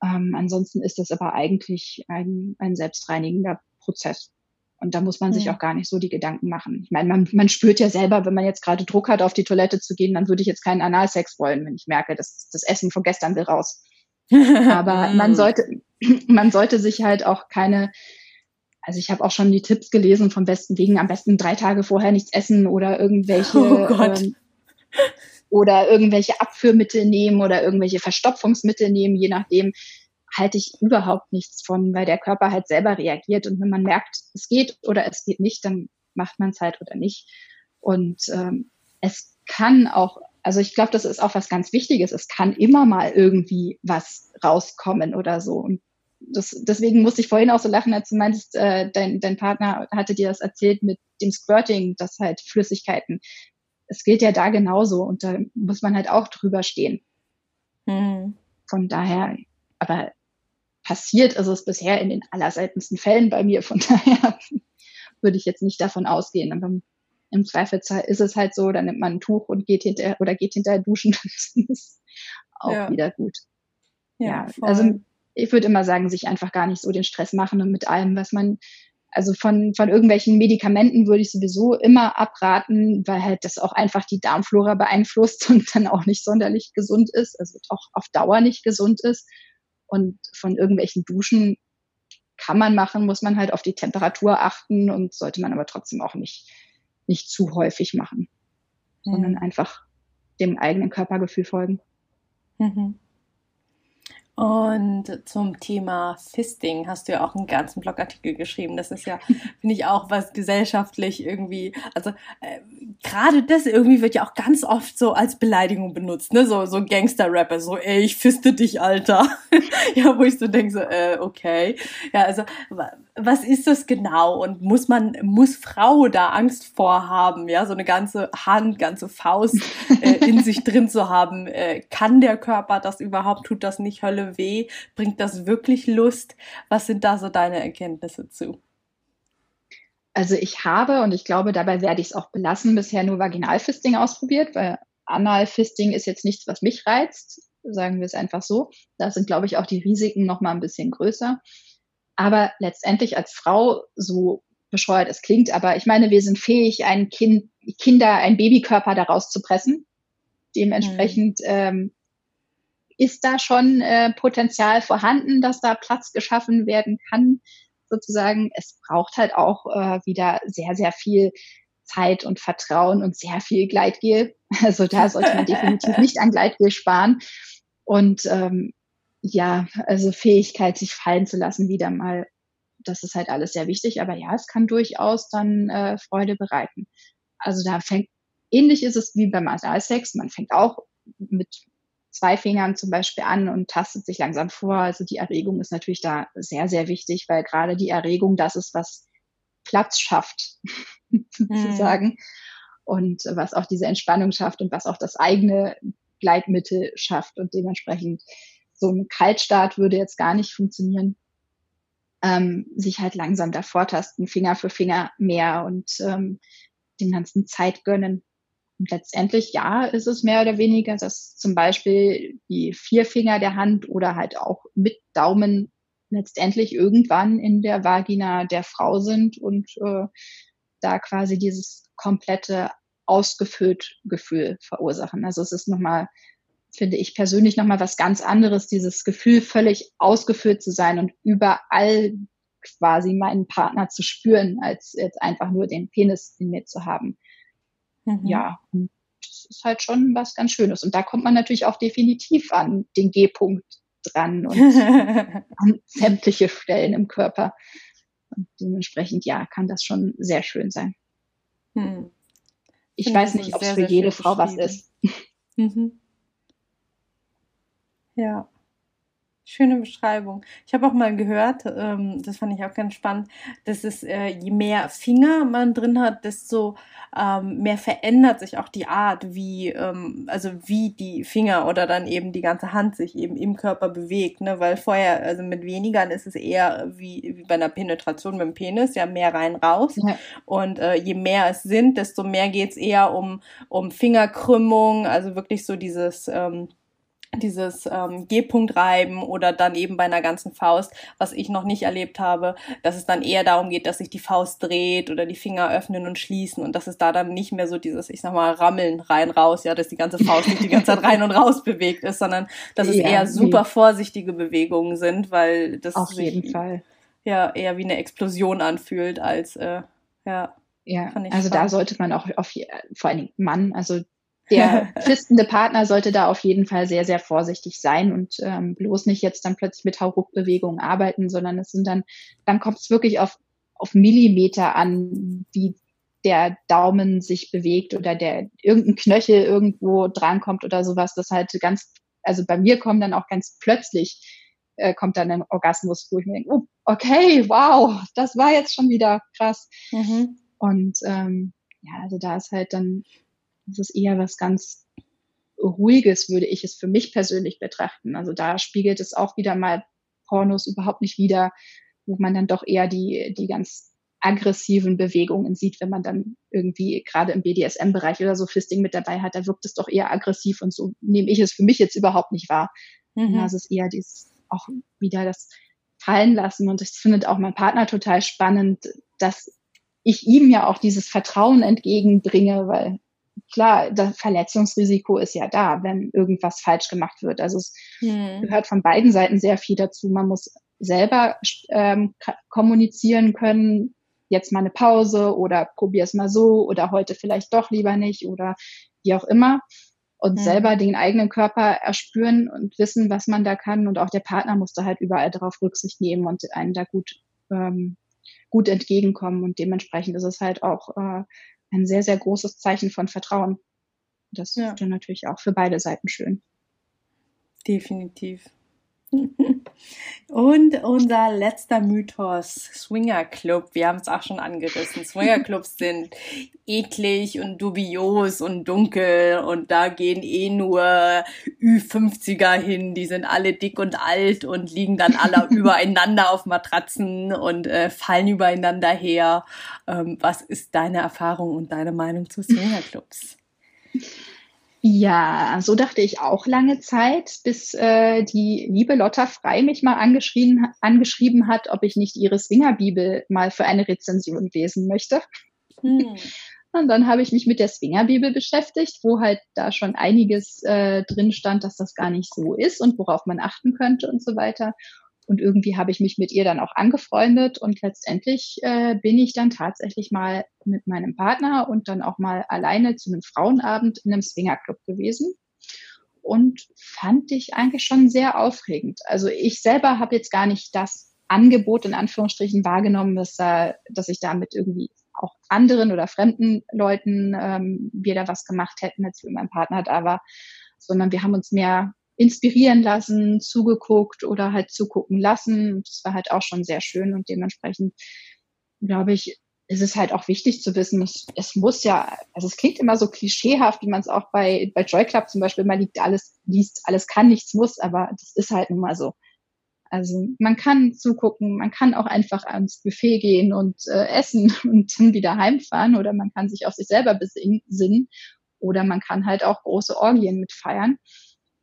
Ähm, ansonsten ist das aber eigentlich ein, ein selbstreinigender Prozess. Und da muss man sich auch gar nicht so die Gedanken machen. Ich meine, man, man spürt ja selber, wenn man jetzt gerade Druck hat, auf die Toilette zu gehen, dann würde ich jetzt keinen Analsex wollen, wenn ich merke, dass das Essen von gestern will raus. Aber man sollte, man sollte sich halt auch keine, also ich habe auch schon die Tipps gelesen vom besten wegen am besten drei Tage vorher nichts essen oder irgendwelche oh ähm, oder irgendwelche Abführmittel nehmen oder irgendwelche Verstopfungsmittel nehmen, je nachdem halte ich überhaupt nichts von, weil der Körper halt selber reagiert und wenn man merkt, es geht oder es geht nicht, dann macht man es halt oder nicht. Und ähm, es kann auch, also ich glaube, das ist auch was ganz Wichtiges. Es kann immer mal irgendwie was rauskommen oder so. Und das, deswegen musste ich vorhin auch so lachen, als du meintest, äh, dein, dein Partner hatte dir das erzählt mit dem Squirting, das halt Flüssigkeiten. Es gilt ja da genauso und da muss man halt auch drüber stehen. Mhm. Von daher, aber passiert ist es bisher in den allerseltensten Fällen bei mir. Von daher würde ich jetzt nicht davon ausgehen. Aber im Zweifelsfall ist es halt so, dann nimmt man ein Tuch und geht hinterher oder geht hinterher duschen, dann ist es auch ja. wieder gut. Ja, ja also ich würde immer sagen, sich einfach gar nicht so den Stress machen und mit allem, was man, also von, von irgendwelchen Medikamenten würde ich sowieso immer abraten, weil halt das auch einfach die Darmflora beeinflusst und dann auch nicht sonderlich gesund ist, also auch auf Dauer nicht gesund ist. Und von irgendwelchen Duschen kann man machen, muss man halt auf die Temperatur achten und sollte man aber trotzdem auch nicht, nicht zu häufig machen, mhm. sondern einfach dem eigenen Körpergefühl folgen. Mhm. Und zum Thema Fisting hast du ja auch einen ganzen Blogartikel geschrieben. Das ist ja, finde ich, auch was gesellschaftlich irgendwie, also äh, gerade das irgendwie wird ja auch ganz oft so als Beleidigung benutzt, ne? So, so Gangster-Rapper, so, ey, ich fiste dich, Alter. ja, wo ich so denke, so, äh, okay. Ja, also, was ist das genau? Und muss man, muss Frau da Angst vorhaben, ja, so eine ganze Hand, ganze Faust äh, in sich drin zu haben? Äh, kann der Körper das überhaupt? Tut das nicht Hölle weh? Bringt das wirklich Lust? Was sind da so deine Erkenntnisse zu? Also ich habe, und ich glaube, dabei werde ich es auch belassen, bisher nur Vaginalfisting ausprobiert, weil Analfisting ist jetzt nichts, was mich reizt, sagen wir es einfach so. Da sind, glaube ich, auch die Risiken noch mal ein bisschen größer. Aber letztendlich als Frau, so bescheuert es klingt, aber ich meine, wir sind fähig, ein Kind, Kinder, ein Babykörper daraus zu pressen. Dementsprechend mhm. ähm, ist da schon äh, Potenzial vorhanden, dass da Platz geschaffen werden kann, sozusagen. Es braucht halt auch äh, wieder sehr, sehr viel Zeit und Vertrauen und sehr viel Gleitgel. Also da sollte man definitiv nicht an Gleitgel sparen. Und ähm, ja, also Fähigkeit, sich fallen zu lassen, wieder mal, das ist halt alles sehr wichtig. Aber ja, es kann durchaus dann äh, Freude bereiten. Also da fängt, ähnlich ist es wie beim Analsex. Man fängt auch mit zwei Fingern zum Beispiel an und tastet sich langsam vor. Also die Erregung ist natürlich da sehr, sehr wichtig, weil gerade die Erregung das ist, was Platz schafft, sozusagen. Mhm. Und was auch diese Entspannung schafft und was auch das eigene Gleitmittel schafft. Und dementsprechend so ein Kaltstart würde jetzt gar nicht funktionieren. Ähm, sich halt langsam davor tasten, Finger für Finger mehr und ähm, dem ganzen Zeit gönnen Und letztendlich, ja, ist es mehr oder weniger, dass zum Beispiel die vier Finger der Hand oder halt auch mit Daumen letztendlich irgendwann in der Vagina der Frau sind und äh, da quasi dieses komplette ausgefüllt Gefühl verursachen. Also es ist nochmal, finde ich persönlich nochmal was ganz anderes, dieses Gefühl völlig ausgefüllt zu sein und überall quasi meinen Partner zu spüren, als jetzt einfach nur den Penis in mir zu haben. Mhm. Ja, das ist halt schon was ganz Schönes. Und da kommt man natürlich auch definitiv an den G-Punkt dran und an sämtliche Stellen im Körper. Und dementsprechend, ja, kann das schon sehr schön sein. Hm. Ich weiß nicht, ob es für jede Frau was ist. Mhm. Ja. Schöne Beschreibung. Ich habe auch mal gehört, ähm, das fand ich auch ganz spannend, dass es, äh, je mehr Finger man drin hat, desto ähm, mehr verändert sich auch die Art, wie, ähm, also wie die Finger oder dann eben die ganze Hand sich eben im Körper bewegt, ne? Weil vorher, also mit weniger ist es eher wie, wie bei einer Penetration mit dem Penis, ja, mehr rein raus. Ja. Und äh, je mehr es sind, desto mehr geht's eher um, um Fingerkrümmung, also wirklich so dieses ähm, dieses ähm, G-Punkt reiben oder dann eben bei einer ganzen Faust, was ich noch nicht erlebt habe, dass es dann eher darum geht, dass sich die Faust dreht oder die Finger öffnen und schließen und dass es da dann nicht mehr so dieses, ich sag mal, Rammeln rein raus, ja, dass die ganze Faust nicht die ganze Zeit rein und raus bewegt ist, sondern dass es ja, eher super vorsichtige Bewegungen sind, weil das auf jeden sich, Fall ja eher wie eine Explosion anfühlt als äh, ja. Ja, also spannend. da sollte man auch auf vor allen Dingen Mann, also der fistende Partner sollte da auf jeden Fall sehr, sehr vorsichtig sein und ähm, bloß nicht jetzt dann plötzlich mit Hauruckbewegungen arbeiten, sondern es sind dann, dann kommt es wirklich auf, auf Millimeter an, wie der Daumen sich bewegt oder der irgendein Knöchel irgendwo drankommt oder sowas. Das halt ganz, also bei mir kommen dann auch ganz plötzlich äh, kommt dann ein Orgasmus, wo ich mir denke, oh, okay, wow, das war jetzt schon wieder krass. Mhm. Und ähm, ja, also da ist halt dann das ist eher was ganz Ruhiges, würde ich es für mich persönlich betrachten. Also da spiegelt es auch wieder mal Pornos überhaupt nicht wieder, wo man dann doch eher die, die ganz aggressiven Bewegungen sieht, wenn man dann irgendwie gerade im BDSM-Bereich oder so Fisting mit dabei hat, da wirkt es doch eher aggressiv und so nehme ich es für mich jetzt überhaupt nicht wahr. Mhm. Das ist eher dieses auch wieder das fallen lassen und ich finde auch mein Partner total spannend, dass ich ihm ja auch dieses Vertrauen entgegenbringe, weil klar, das Verletzungsrisiko ist ja da, wenn irgendwas falsch gemacht wird. Also es hm. gehört von beiden Seiten sehr viel dazu. Man muss selber ähm, kommunizieren können, jetzt mal eine Pause oder probier es mal so oder heute vielleicht doch lieber nicht oder wie auch immer. Und hm. selber den eigenen Körper erspüren und wissen, was man da kann. Und auch der Partner muss da halt überall darauf Rücksicht nehmen und einen da gut, ähm, gut entgegenkommen. Und dementsprechend ist es halt auch äh, ein sehr, sehr großes Zeichen von Vertrauen. Das ja. ist dann natürlich auch für beide Seiten schön. Definitiv. Und unser letzter Mythos, Swinger Club. Wir haben es auch schon angerissen. Swinger Clubs sind eklig und dubios und dunkel und da gehen eh nur Ü50er hin. Die sind alle dick und alt und liegen dann alle übereinander auf Matratzen und äh, fallen übereinander her. Ähm, was ist deine Erfahrung und deine Meinung zu Swinger Clubs? Ja, so dachte ich auch lange Zeit, bis äh, die liebe Lotta Frei mich mal angeschrieben, angeschrieben hat, ob ich nicht ihre Swingerbibel mal für eine Rezension lesen möchte. Hm. Und dann habe ich mich mit der Swingerbibel beschäftigt, wo halt da schon einiges äh, drin stand, dass das gar nicht so ist und worauf man achten könnte und so weiter. Und irgendwie habe ich mich mit ihr dann auch angefreundet und letztendlich äh, bin ich dann tatsächlich mal mit meinem Partner und dann auch mal alleine zu einem Frauenabend in einem Swingerclub gewesen und fand ich eigentlich schon sehr aufregend. Also ich selber habe jetzt gar nicht das Angebot in Anführungsstrichen wahrgenommen, dass, da, dass ich damit irgendwie auch anderen oder fremden Leuten ähm, wir was gemacht hätten, als wir mein Partner da war, sondern wir haben uns mehr inspirieren lassen, zugeguckt oder halt zugucken lassen. Das war halt auch schon sehr schön und dementsprechend glaube ich, ist es halt auch wichtig zu wissen, es, es muss ja, also es klingt immer so klischeehaft, wie man es auch bei, bei Joy Club zum Beispiel mal liegt, alles liest, alles kann, nichts muss, aber das ist halt nun mal so. Also man kann zugucken, man kann auch einfach ans Buffet gehen und äh, essen und dann wieder heimfahren oder man kann sich auf sich selber besinnen Oder man kann halt auch große Orgien mit feiern,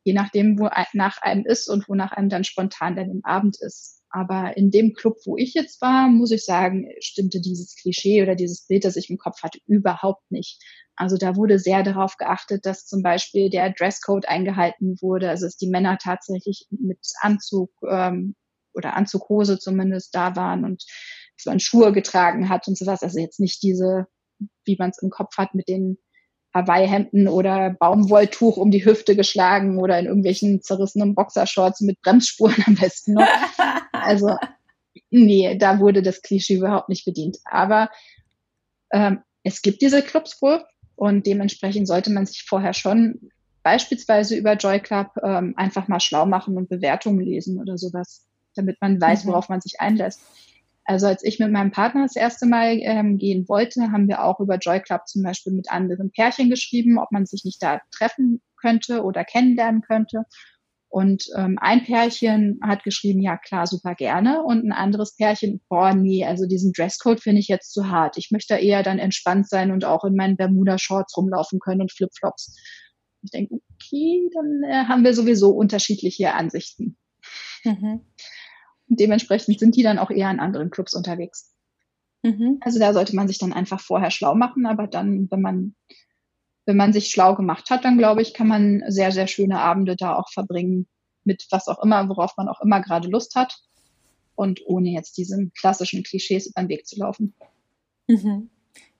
je nachdem, wo nach einem ist und wo nach einem dann spontan dann im Abend ist. Aber in dem Club, wo ich jetzt war, muss ich sagen, stimmte dieses Klischee oder dieses Bild, das ich im Kopf hatte, überhaupt nicht. Also da wurde sehr darauf geachtet, dass zum Beispiel der Dresscode eingehalten wurde, also dass die Männer tatsächlich mit Anzug ähm, oder Anzughose zumindest da waren und dass man Schuhe getragen hat und sowas. Also jetzt nicht diese, wie man es im Kopf hat, mit den Hawaii-Hemden oder Baumwolltuch um die Hüfte geschlagen oder in irgendwelchen zerrissenen Boxershorts mit Bremsspuren am besten noch. Also nee, da wurde das Klischee überhaupt nicht bedient. Aber ähm, es gibt diese Clubs wohl und dementsprechend sollte man sich vorher schon beispielsweise über Joy Club ähm, einfach mal schlau machen und Bewertungen lesen oder sowas, damit man weiß, mhm. worauf man sich einlässt. Also als ich mit meinem Partner das erste Mal ähm, gehen wollte, haben wir auch über Joy Club zum Beispiel mit anderen Pärchen geschrieben, ob man sich nicht da treffen könnte oder kennenlernen könnte. Und ähm, ein Pärchen hat geschrieben, ja klar, super gerne. Und ein anderes Pärchen, boah, nee, also diesen Dresscode finde ich jetzt zu hart. Ich möchte eher dann entspannt sein und auch in meinen Bermuda-Shorts rumlaufen können und Flipflops. Ich denke, okay, dann äh, haben wir sowieso unterschiedliche Ansichten. Mhm. Und dementsprechend sind die dann auch eher in anderen Clubs unterwegs. Mhm. Also da sollte man sich dann einfach vorher schlau machen, aber dann, wenn man, wenn man sich schlau gemacht hat, dann glaube ich, kann man sehr, sehr schöne Abende da auch verbringen mit was auch immer, worauf man auch immer gerade Lust hat und ohne jetzt diesen klassischen Klischees über den Weg zu laufen. Mhm.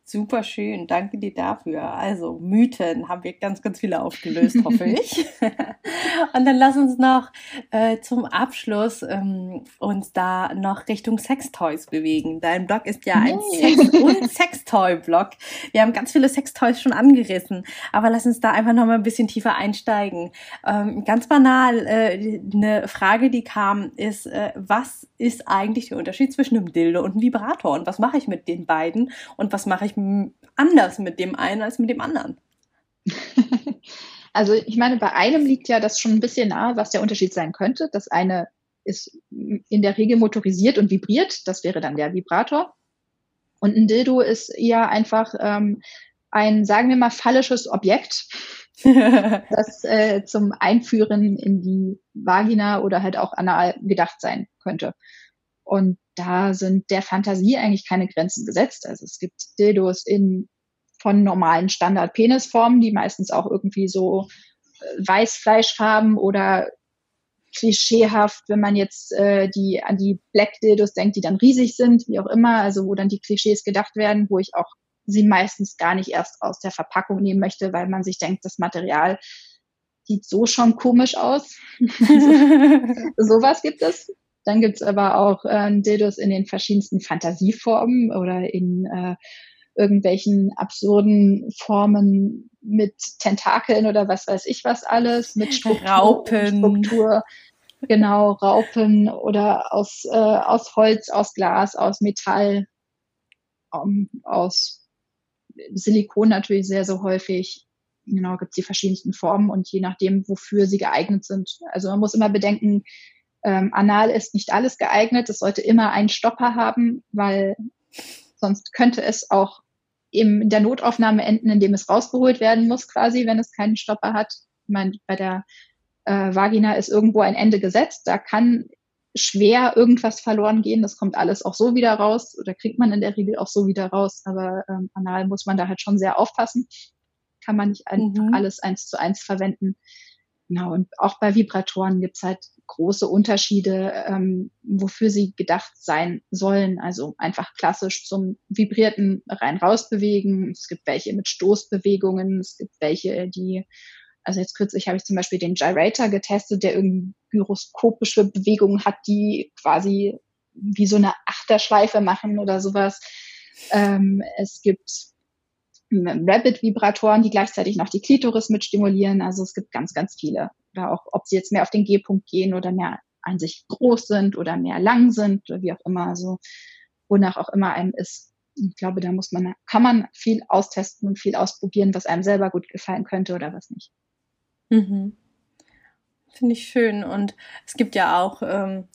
Super schön, danke dir dafür. Also Mythen haben wir ganz, ganz viele aufgelöst, hoffe ich. und dann lass uns noch äh, zum Abschluss ähm, uns da noch Richtung Sextoys bewegen. Dein Blog ist ja ein nee. Sex- und Sextoy-Blog. Wir haben ganz viele Sextoys schon angerissen, aber lass uns da einfach noch mal ein bisschen tiefer einsteigen. Ähm, ganz banal, äh, eine Frage, die kam, ist, äh, was ist eigentlich der Unterschied zwischen einem Dildo und einem Vibrator? Und was mache ich mit den beiden? Und was mache ich anders mit dem einen als mit dem anderen? Also ich meine, bei einem liegt ja das schon ein bisschen nahe, was der Unterschied sein könnte. Das eine ist in der Regel motorisiert und vibriert, das wäre dann der Vibrator. Und ein Dildo ist eher einfach ähm, ein, sagen wir mal, phallisches Objekt, das äh, zum Einführen in die Vagina oder halt auch anal gedacht sein könnte. Und da sind der Fantasie eigentlich keine Grenzen gesetzt. Also es gibt Dildos in von normalen Standard-Penisformen, die meistens auch irgendwie so äh, Weißfleischfarben oder klischeehaft, wenn man jetzt äh, die an die Black Dildos denkt, die dann riesig sind, wie auch immer, also wo dann die Klischees gedacht werden, wo ich auch sie meistens gar nicht erst aus der Verpackung nehmen möchte, weil man sich denkt, das Material sieht so schon komisch aus. Sowas gibt es. Dann gibt's aber auch äh, Dildos in den verschiedensten Fantasieformen oder in äh, irgendwelchen absurden Formen mit Tentakeln oder was weiß ich was alles, mit Struktur, Raupen. Struktur genau, Raupen oder aus, äh, aus Holz, aus Glas, aus Metall, um, aus Silikon natürlich sehr, sehr häufig. Genau, gibt es die verschiedensten Formen und je nachdem, wofür sie geeignet sind. Also man muss immer bedenken, ähm, anal ist nicht alles geeignet. Es sollte immer einen Stopper haben, weil sonst könnte es auch in der Notaufnahme enden, indem es rausgeholt werden muss, quasi, wenn es keinen Stopper hat. Ich meine, bei der äh, Vagina ist irgendwo ein Ende gesetzt. Da kann schwer irgendwas verloren gehen. Das kommt alles auch so wieder raus oder kriegt man in der Regel auch so wieder raus. Aber ähm, anal muss man da halt schon sehr aufpassen. Kann man nicht mhm. alles eins zu eins verwenden. Genau, und auch bei Vibratoren gibt's halt große Unterschiede, ähm, wofür sie gedacht sein sollen. Also einfach klassisch zum vibrierten rein-raus bewegen. Es gibt welche mit Stoßbewegungen, es gibt welche, die, also jetzt kürzlich habe ich zum Beispiel den Gyrator getestet, der irgendwie gyroskopische Bewegungen hat, die quasi wie so eine Achterschleife machen oder sowas. Ähm, es gibt Rabbit-Vibratoren, die gleichzeitig noch die Klitoris mit stimulieren. Also es gibt ganz, ganz viele. Oder auch, ob sie jetzt mehr auf den G-Punkt gehen oder mehr an sich groß sind oder mehr lang sind oder wie auch immer. Also wonach auch immer einem ist. Ich glaube, da muss man, kann man viel austesten und viel ausprobieren, was einem selber gut gefallen könnte oder was nicht. Mhm. Finde ich schön. Und es gibt ja auch ähm,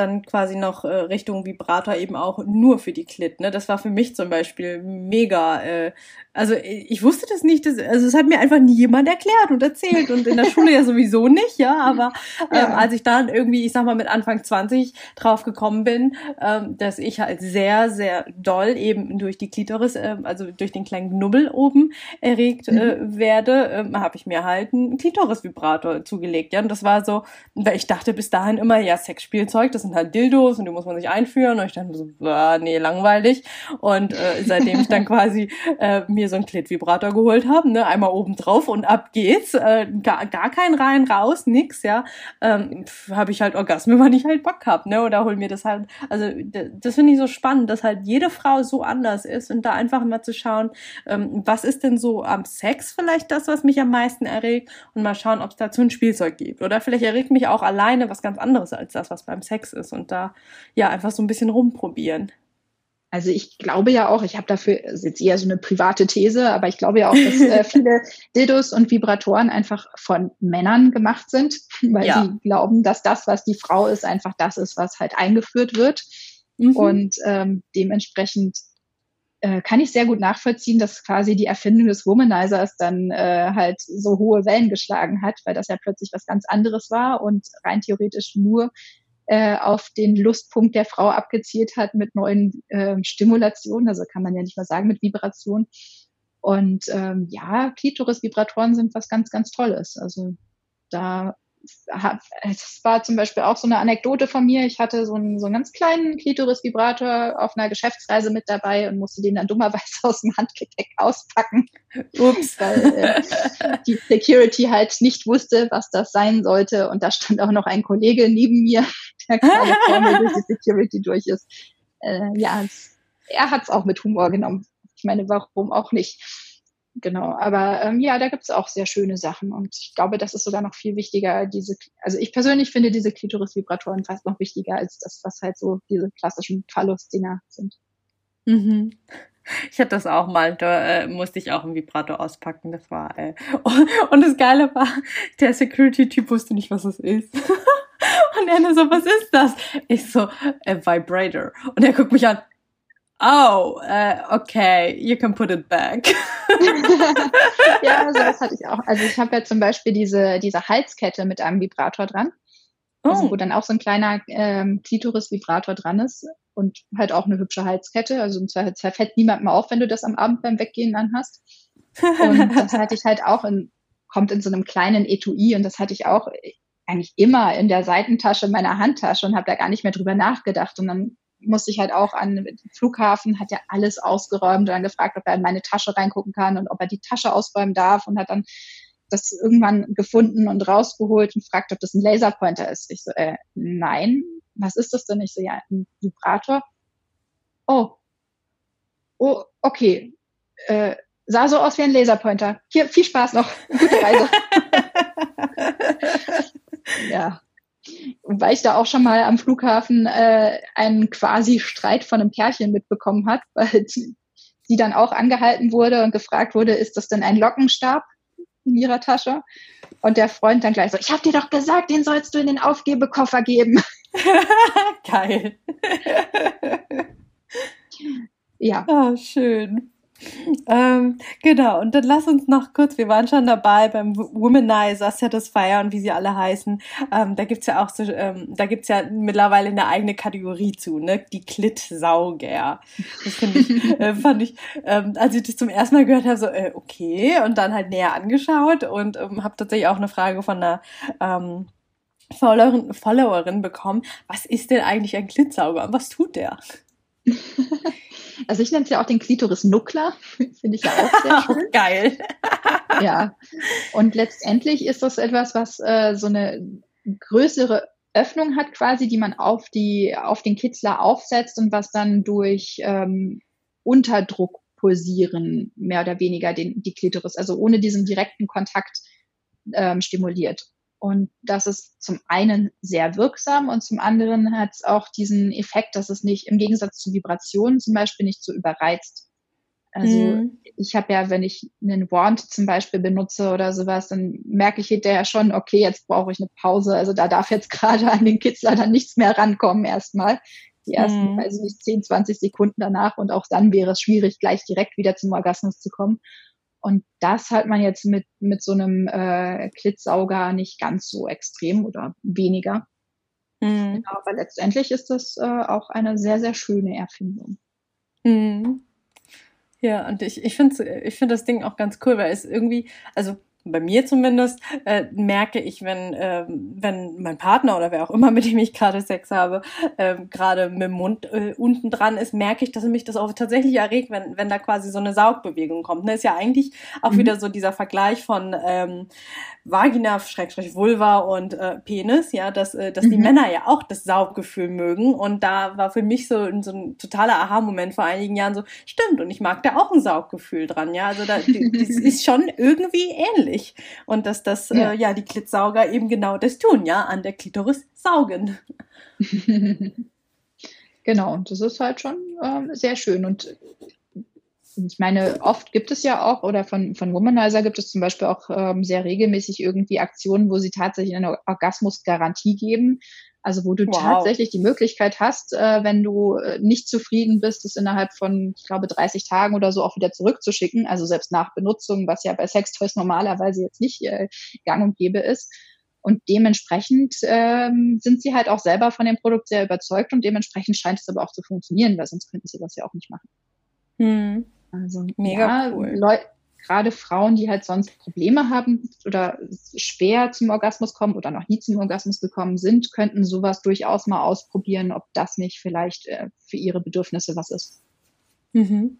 dann quasi noch äh, Richtung Vibrator eben auch nur für die Klit. Ne? Das war für mich zum Beispiel mega. Äh, also ich wusste das nicht, das, also es hat mir einfach nie jemand erklärt und erzählt und in der Schule ja sowieso nicht, ja. Aber ähm, ja. als ich dann irgendwie, ich sag mal mit Anfang 20 drauf gekommen bin, ähm, dass ich halt sehr, sehr doll eben durch die Klitoris, äh, also durch den kleinen Knubbel oben erregt äh, mhm. werde, äh, habe ich mir halt einen Klitoris-Vibrator zugelegt. Ja, und das war so, weil ich dachte bis dahin immer, ja, Sexspielzeug, das sind halt Dildos und die muss man sich einführen. Und ich dachte so, ah, nee, langweilig. Und äh, seitdem ich dann quasi äh, mir so einen Klit-Vibrator geholt habe, ne, einmal oben drauf und ab geht's, äh, gar, gar kein rein, raus, nix, ja, ähm, habe ich halt Orgasmen, wann ich halt Bock hab, ne, oder hol mir das halt, also das finde ich so spannend, dass halt jede Frau so anders ist und da einfach mal zu schauen, ähm, was ist denn so am Sex vielleicht das, was mich am meisten erregt und mal schauen, ob es dazu ein Spielzeug gibt oder vielleicht erregt mich auch alleine was ganz anderes als das, was beim Sex ist und da ja einfach so ein bisschen rumprobieren. Also ich glaube ja auch, ich habe dafür, ist jetzt eher so eine private These, aber ich glaube ja auch, dass äh, viele Dildos und Vibratoren einfach von Männern gemacht sind, weil ja. sie glauben, dass das, was die Frau ist, einfach das ist, was halt eingeführt wird. Mhm. Und ähm, dementsprechend äh, kann ich sehr gut nachvollziehen, dass quasi die Erfindung des Womanizers dann äh, halt so hohe Wellen geschlagen hat, weil das ja plötzlich was ganz anderes war und rein theoretisch nur äh, auf den Lustpunkt der Frau abgezielt hat mit neuen äh, Stimulationen, also kann man ja nicht mal sagen mit Vibration. Und ähm, ja, Klitoris-Vibratoren sind was ganz, ganz Tolles. Also da es war zum Beispiel auch so eine Anekdote von mir. Ich hatte so einen, so einen ganz kleinen Klitoris-Vibrator auf einer Geschäftsreise mit dabei und musste den dann dummerweise aus dem Handgepäck auspacken. Ups. Weil äh, die Security halt nicht wusste, was das sein sollte. Und da stand auch noch ein Kollege neben mir, der gerade vor mir durch die Security durch ist. Äh, ja, er hat es auch mit Humor genommen. Ich meine, warum auch nicht? Genau, aber ähm, ja, da gibt es auch sehr schöne Sachen und ich glaube, das ist sogar noch viel wichtiger, diese, also ich persönlich finde diese Klitoris-Vibratoren fast noch wichtiger als das, was halt so diese klassischen Phallus-Dinger sind. Mhm. Ich hatte das auch mal, da äh, musste ich auch einen Vibrator auspacken, das war, äh, und das Geile war, der Security-Typ wusste nicht, was es ist. Und er so, was ist das? Ich so, a Vibrator. Und er guckt mich an, Oh, uh, okay, you can put it back. ja, also das hatte ich auch. Also ich habe ja zum Beispiel diese, diese Halskette mit einem Vibrator dran. Also oh. wo dann auch so ein kleiner ähm, Klitoris-Vibrator dran ist und halt auch eine hübsche Halskette. Also zwar zerfällt niemand mal auf, wenn du das am Abend beim Weggehen anhast. Und das hatte ich halt auch in, kommt in so einem kleinen Etui und das hatte ich auch eigentlich immer in der Seitentasche meiner Handtasche und habe da gar nicht mehr drüber nachgedacht. Und dann musste ich halt auch an den Flughafen, hat ja alles ausgeräumt und dann gefragt, ob er in meine Tasche reingucken kann und ob er die Tasche ausräumen darf und hat dann das irgendwann gefunden und rausgeholt und fragt, ob das ein Laserpointer ist. Ich so, äh, nein, was ist das denn? Ich so, ja, ein Vibrator. Oh, oh, okay. Äh, sah so aus wie ein Laserpointer. Hier, viel Spaß noch. Gute Reise. ja. Weil ich da auch schon mal am Flughafen äh, einen quasi Streit von einem Pärchen mitbekommen hat, weil sie, sie dann auch angehalten wurde und gefragt wurde, ist das denn ein Lockenstab in ihrer Tasche? Und der Freund dann gleich so, ich habe dir doch gesagt, den sollst du in den Aufgebekoffer geben. Geil. ja. Oh, schön. Ähm, genau, und dann lass uns noch kurz, wir waren schon dabei beim Womanizer, Satisfier und wie sie alle heißen. Ähm, da gibt's ja auch so, ähm, da gibt's ja mittlerweile eine eigene Kategorie zu, ne? Die Klit-Sauger. Das finde ich, äh, fand ich, ähm, als ich das zum ersten Mal gehört habe, so, äh, okay, und dann halt näher angeschaut und ähm, habe tatsächlich auch eine Frage von einer ähm, Followerin, Followerin bekommen. Was ist denn eigentlich ein Klitsauger und was tut der? Also ich nenne es ja auch den Klitoris-Nuckler. Finde ich ja auch sehr schön. Geil. ja. Und letztendlich ist das etwas, was äh, so eine größere Öffnung hat quasi, die man auf die auf den Kitzler aufsetzt und was dann durch ähm, Unterdruck pulsieren mehr oder weniger den die Klitoris, also ohne diesen direkten Kontakt ähm, stimuliert. Und das ist zum einen sehr wirksam und zum anderen hat es auch diesen Effekt, dass es nicht im Gegensatz zu Vibrationen zum Beispiel nicht so überreizt. Also mhm. ich habe ja, wenn ich einen Wand zum Beispiel benutze oder sowas, dann merke ich hinterher schon, okay, jetzt brauche ich eine Pause. Also da darf jetzt gerade an den Kitzler dann nichts mehr rankommen erstmal. Die ersten, mhm. weiß ich nicht, 10, 20 Sekunden danach und auch dann wäre es schwierig, gleich direkt wieder zum Orgasmus zu kommen. Und das hat man jetzt mit, mit so einem äh, Klitzsauger nicht ganz so extrem oder weniger. Mhm. Genau, aber letztendlich ist das äh, auch eine sehr, sehr schöne Erfindung. Mhm. Ja, und ich, ich finde ich find das Ding auch ganz cool, weil es irgendwie, also bei mir zumindest, äh, merke ich, wenn, äh, wenn mein Partner oder wer auch immer, mit dem ich gerade Sex habe, äh, gerade mit dem Mund äh, unten dran ist, merke ich, dass mich das auch tatsächlich erregt, wenn, wenn da quasi so eine Saugbewegung kommt. Ne, ist ja eigentlich auch mhm. wieder so dieser Vergleich von ähm, Vagina, Schrägstrich Vulva und äh, Penis, ja, dass, äh, dass mhm. die Männer ja auch das Sauggefühl mögen. Und da war für mich so, so ein totaler Aha-Moment vor einigen Jahren so, stimmt, und ich mag da auch ein Sauggefühl dran, ja. Also da, das ist schon irgendwie ähnlich. Und dass das, ja. Äh, ja, die Klitsauger eben genau das tun, ja, an der Klitoris saugen. genau, und das ist halt schon ähm, sehr schön. Und ich meine, oft gibt es ja auch, oder von, von Womanizer gibt es zum Beispiel auch ähm, sehr regelmäßig irgendwie Aktionen, wo sie tatsächlich eine Orgasmusgarantie geben. Also wo du wow. tatsächlich die Möglichkeit hast, äh, wenn du äh, nicht zufrieden bist, es innerhalb von, ich glaube, 30 Tagen oder so auch wieder zurückzuschicken. Also selbst nach Benutzung, was ja bei Sextoys normalerweise jetzt nicht äh, gang und gäbe ist. Und dementsprechend ähm, sind sie halt auch selber von dem Produkt sehr überzeugt und dementsprechend scheint es aber auch zu funktionieren, weil sonst könnten sie das ja auch nicht machen. Hm. Also Mega ja, cool. Leu gerade Frauen, die halt sonst Probleme haben oder schwer zum Orgasmus kommen oder noch nie zum Orgasmus gekommen sind, könnten sowas durchaus mal ausprobieren, ob das nicht vielleicht äh, für ihre Bedürfnisse was ist. Mhm.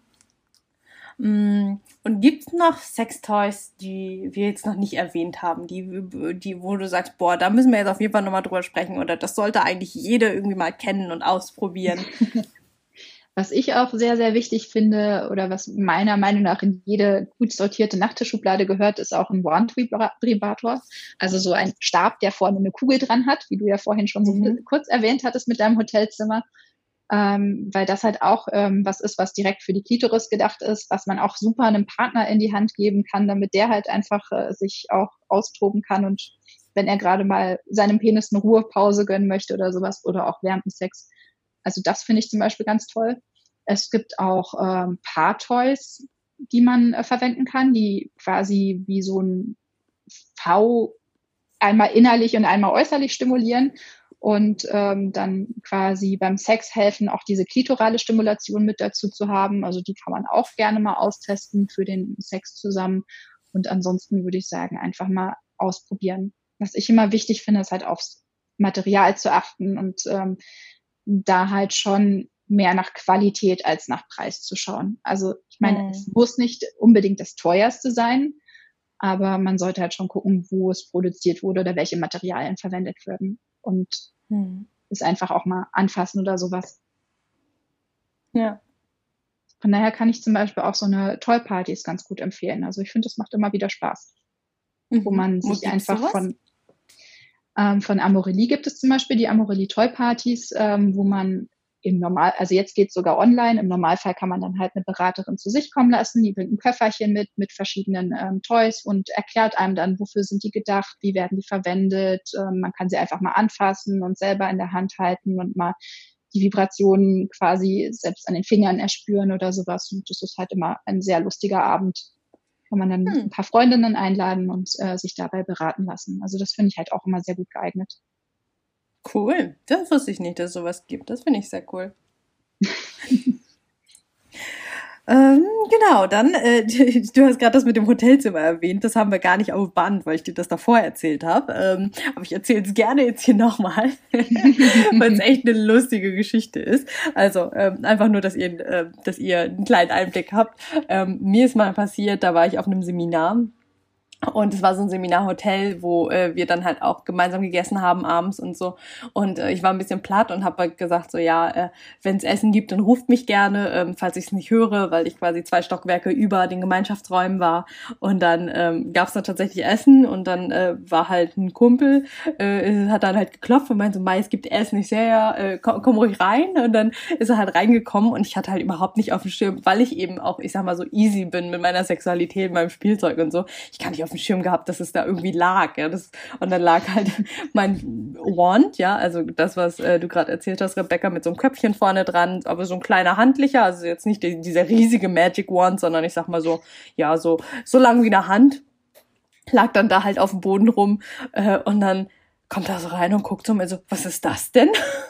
Mm, und gibt es noch Sextoys, die wir jetzt noch nicht erwähnt haben, die, die, wo du sagst, boah, da müssen wir jetzt auf jeden Fall nochmal drüber sprechen oder das sollte eigentlich jeder irgendwie mal kennen und ausprobieren? Was ich auch sehr, sehr wichtig finde oder was meiner Meinung nach in jede gut sortierte Nachttischschublade gehört, ist auch ein Wand-Vibrator. Also so ein Stab, der vorne eine Kugel dran hat, wie du ja vorhin schon so mhm. kurz erwähnt hattest mit deinem Hotelzimmer. Ähm, weil das halt auch ähm, was ist, was direkt für die Klitoris gedacht ist, was man auch super einem Partner in die Hand geben kann, damit der halt einfach äh, sich auch austoben kann und wenn er gerade mal seinem Penis eine Ruhepause gönnen möchte oder sowas oder auch während dem Sex, also das finde ich zum Beispiel ganz toll. Es gibt auch ähm, Paar-Toys, die man äh, verwenden kann, die quasi wie so ein V einmal innerlich und einmal äußerlich stimulieren und ähm, dann quasi beim Sex helfen, auch diese klitorale Stimulation mit dazu zu haben. Also die kann man auch gerne mal austesten für den Sex zusammen. Und ansonsten würde ich sagen, einfach mal ausprobieren. Was ich immer wichtig finde, ist halt aufs Material zu achten und ähm, da halt schon mehr nach Qualität als nach Preis zu schauen. Also ich meine, mhm. es muss nicht unbedingt das teuerste sein, aber man sollte halt schon gucken, wo es produziert wurde oder welche Materialien verwendet werden und mhm. es einfach auch mal anfassen oder sowas. Ja. Von daher kann ich zum Beispiel auch so eine Toy-Partys ganz gut empfehlen. Also ich finde, das macht immer wieder Spaß, mhm. wo man sich einfach sowas? von ähm, von Amorelie gibt es zum Beispiel die Amorelie Toy Partys, ähm, wo man im Normal, also jetzt geht es sogar online. Im Normalfall kann man dann halt eine Beraterin zu sich kommen lassen, die bringt ein Köfferchen mit, mit verschiedenen ähm, Toys und erklärt einem dann, wofür sind die gedacht, wie werden die verwendet. Ähm, man kann sie einfach mal anfassen und selber in der Hand halten und mal die Vibrationen quasi selbst an den Fingern erspüren oder sowas. Und das ist halt immer ein sehr lustiger Abend, kann man dann hm. ein paar Freundinnen einladen und äh, sich dabei beraten lassen. Also das finde ich halt auch immer sehr gut geeignet. Cool. Das wusste ich nicht, dass es sowas gibt. Das finde ich sehr cool. Ähm, genau, dann, äh, du hast gerade das mit dem Hotelzimmer erwähnt. Das haben wir gar nicht auf Band, weil ich dir das davor erzählt habe. Ähm, aber ich erzähle es gerne jetzt hier nochmal, weil es echt eine lustige Geschichte ist. Also ähm, einfach nur, dass ihr, äh, dass ihr einen kleinen Einblick habt. Ähm, mir ist mal passiert, da war ich auf einem Seminar Und es war so ein Seminarhotel, wo äh, wir dann halt auch gemeinsam gegessen haben abends und so. Und äh, ich war ein bisschen platt und habe halt gesagt, so ja, äh, wenn es Essen gibt, dann ruft mich gerne, ähm, falls ich es nicht höre, weil ich quasi zwei Stockwerke über den Gemeinschaftsräumen war. Und dann ähm, gab es dann tatsächlich Essen und dann äh, war halt ein Kumpel, äh, hat dann halt geklopft und meinte so, Mai, es gibt Essen. Ich sehe ja, äh, komm, komm ruhig rein. Und dann ist er halt reingekommen und ich hatte halt überhaupt nicht auf dem Schirm, weil ich eben auch, ich sag mal, so easy bin mit meiner Sexualität, meinem Spielzeug und so. Ich kann nicht auf dem Schirm gehabt, dass es da irgendwie lag. Ja, das, und dann lag halt mein Wand, ja, also das, was äh, du gerade erzählt hast, Rebecca, mit so einem Köpfchen vorne dran, aber so ein kleiner handlicher, also jetzt nicht die, dieser riesige Magic Wand, sondern ich sag mal so, ja, so, so lang wie eine Hand, lag dann da halt auf dem Boden rum äh, und dann kommt er so rein und guckt so mir so, was ist das denn?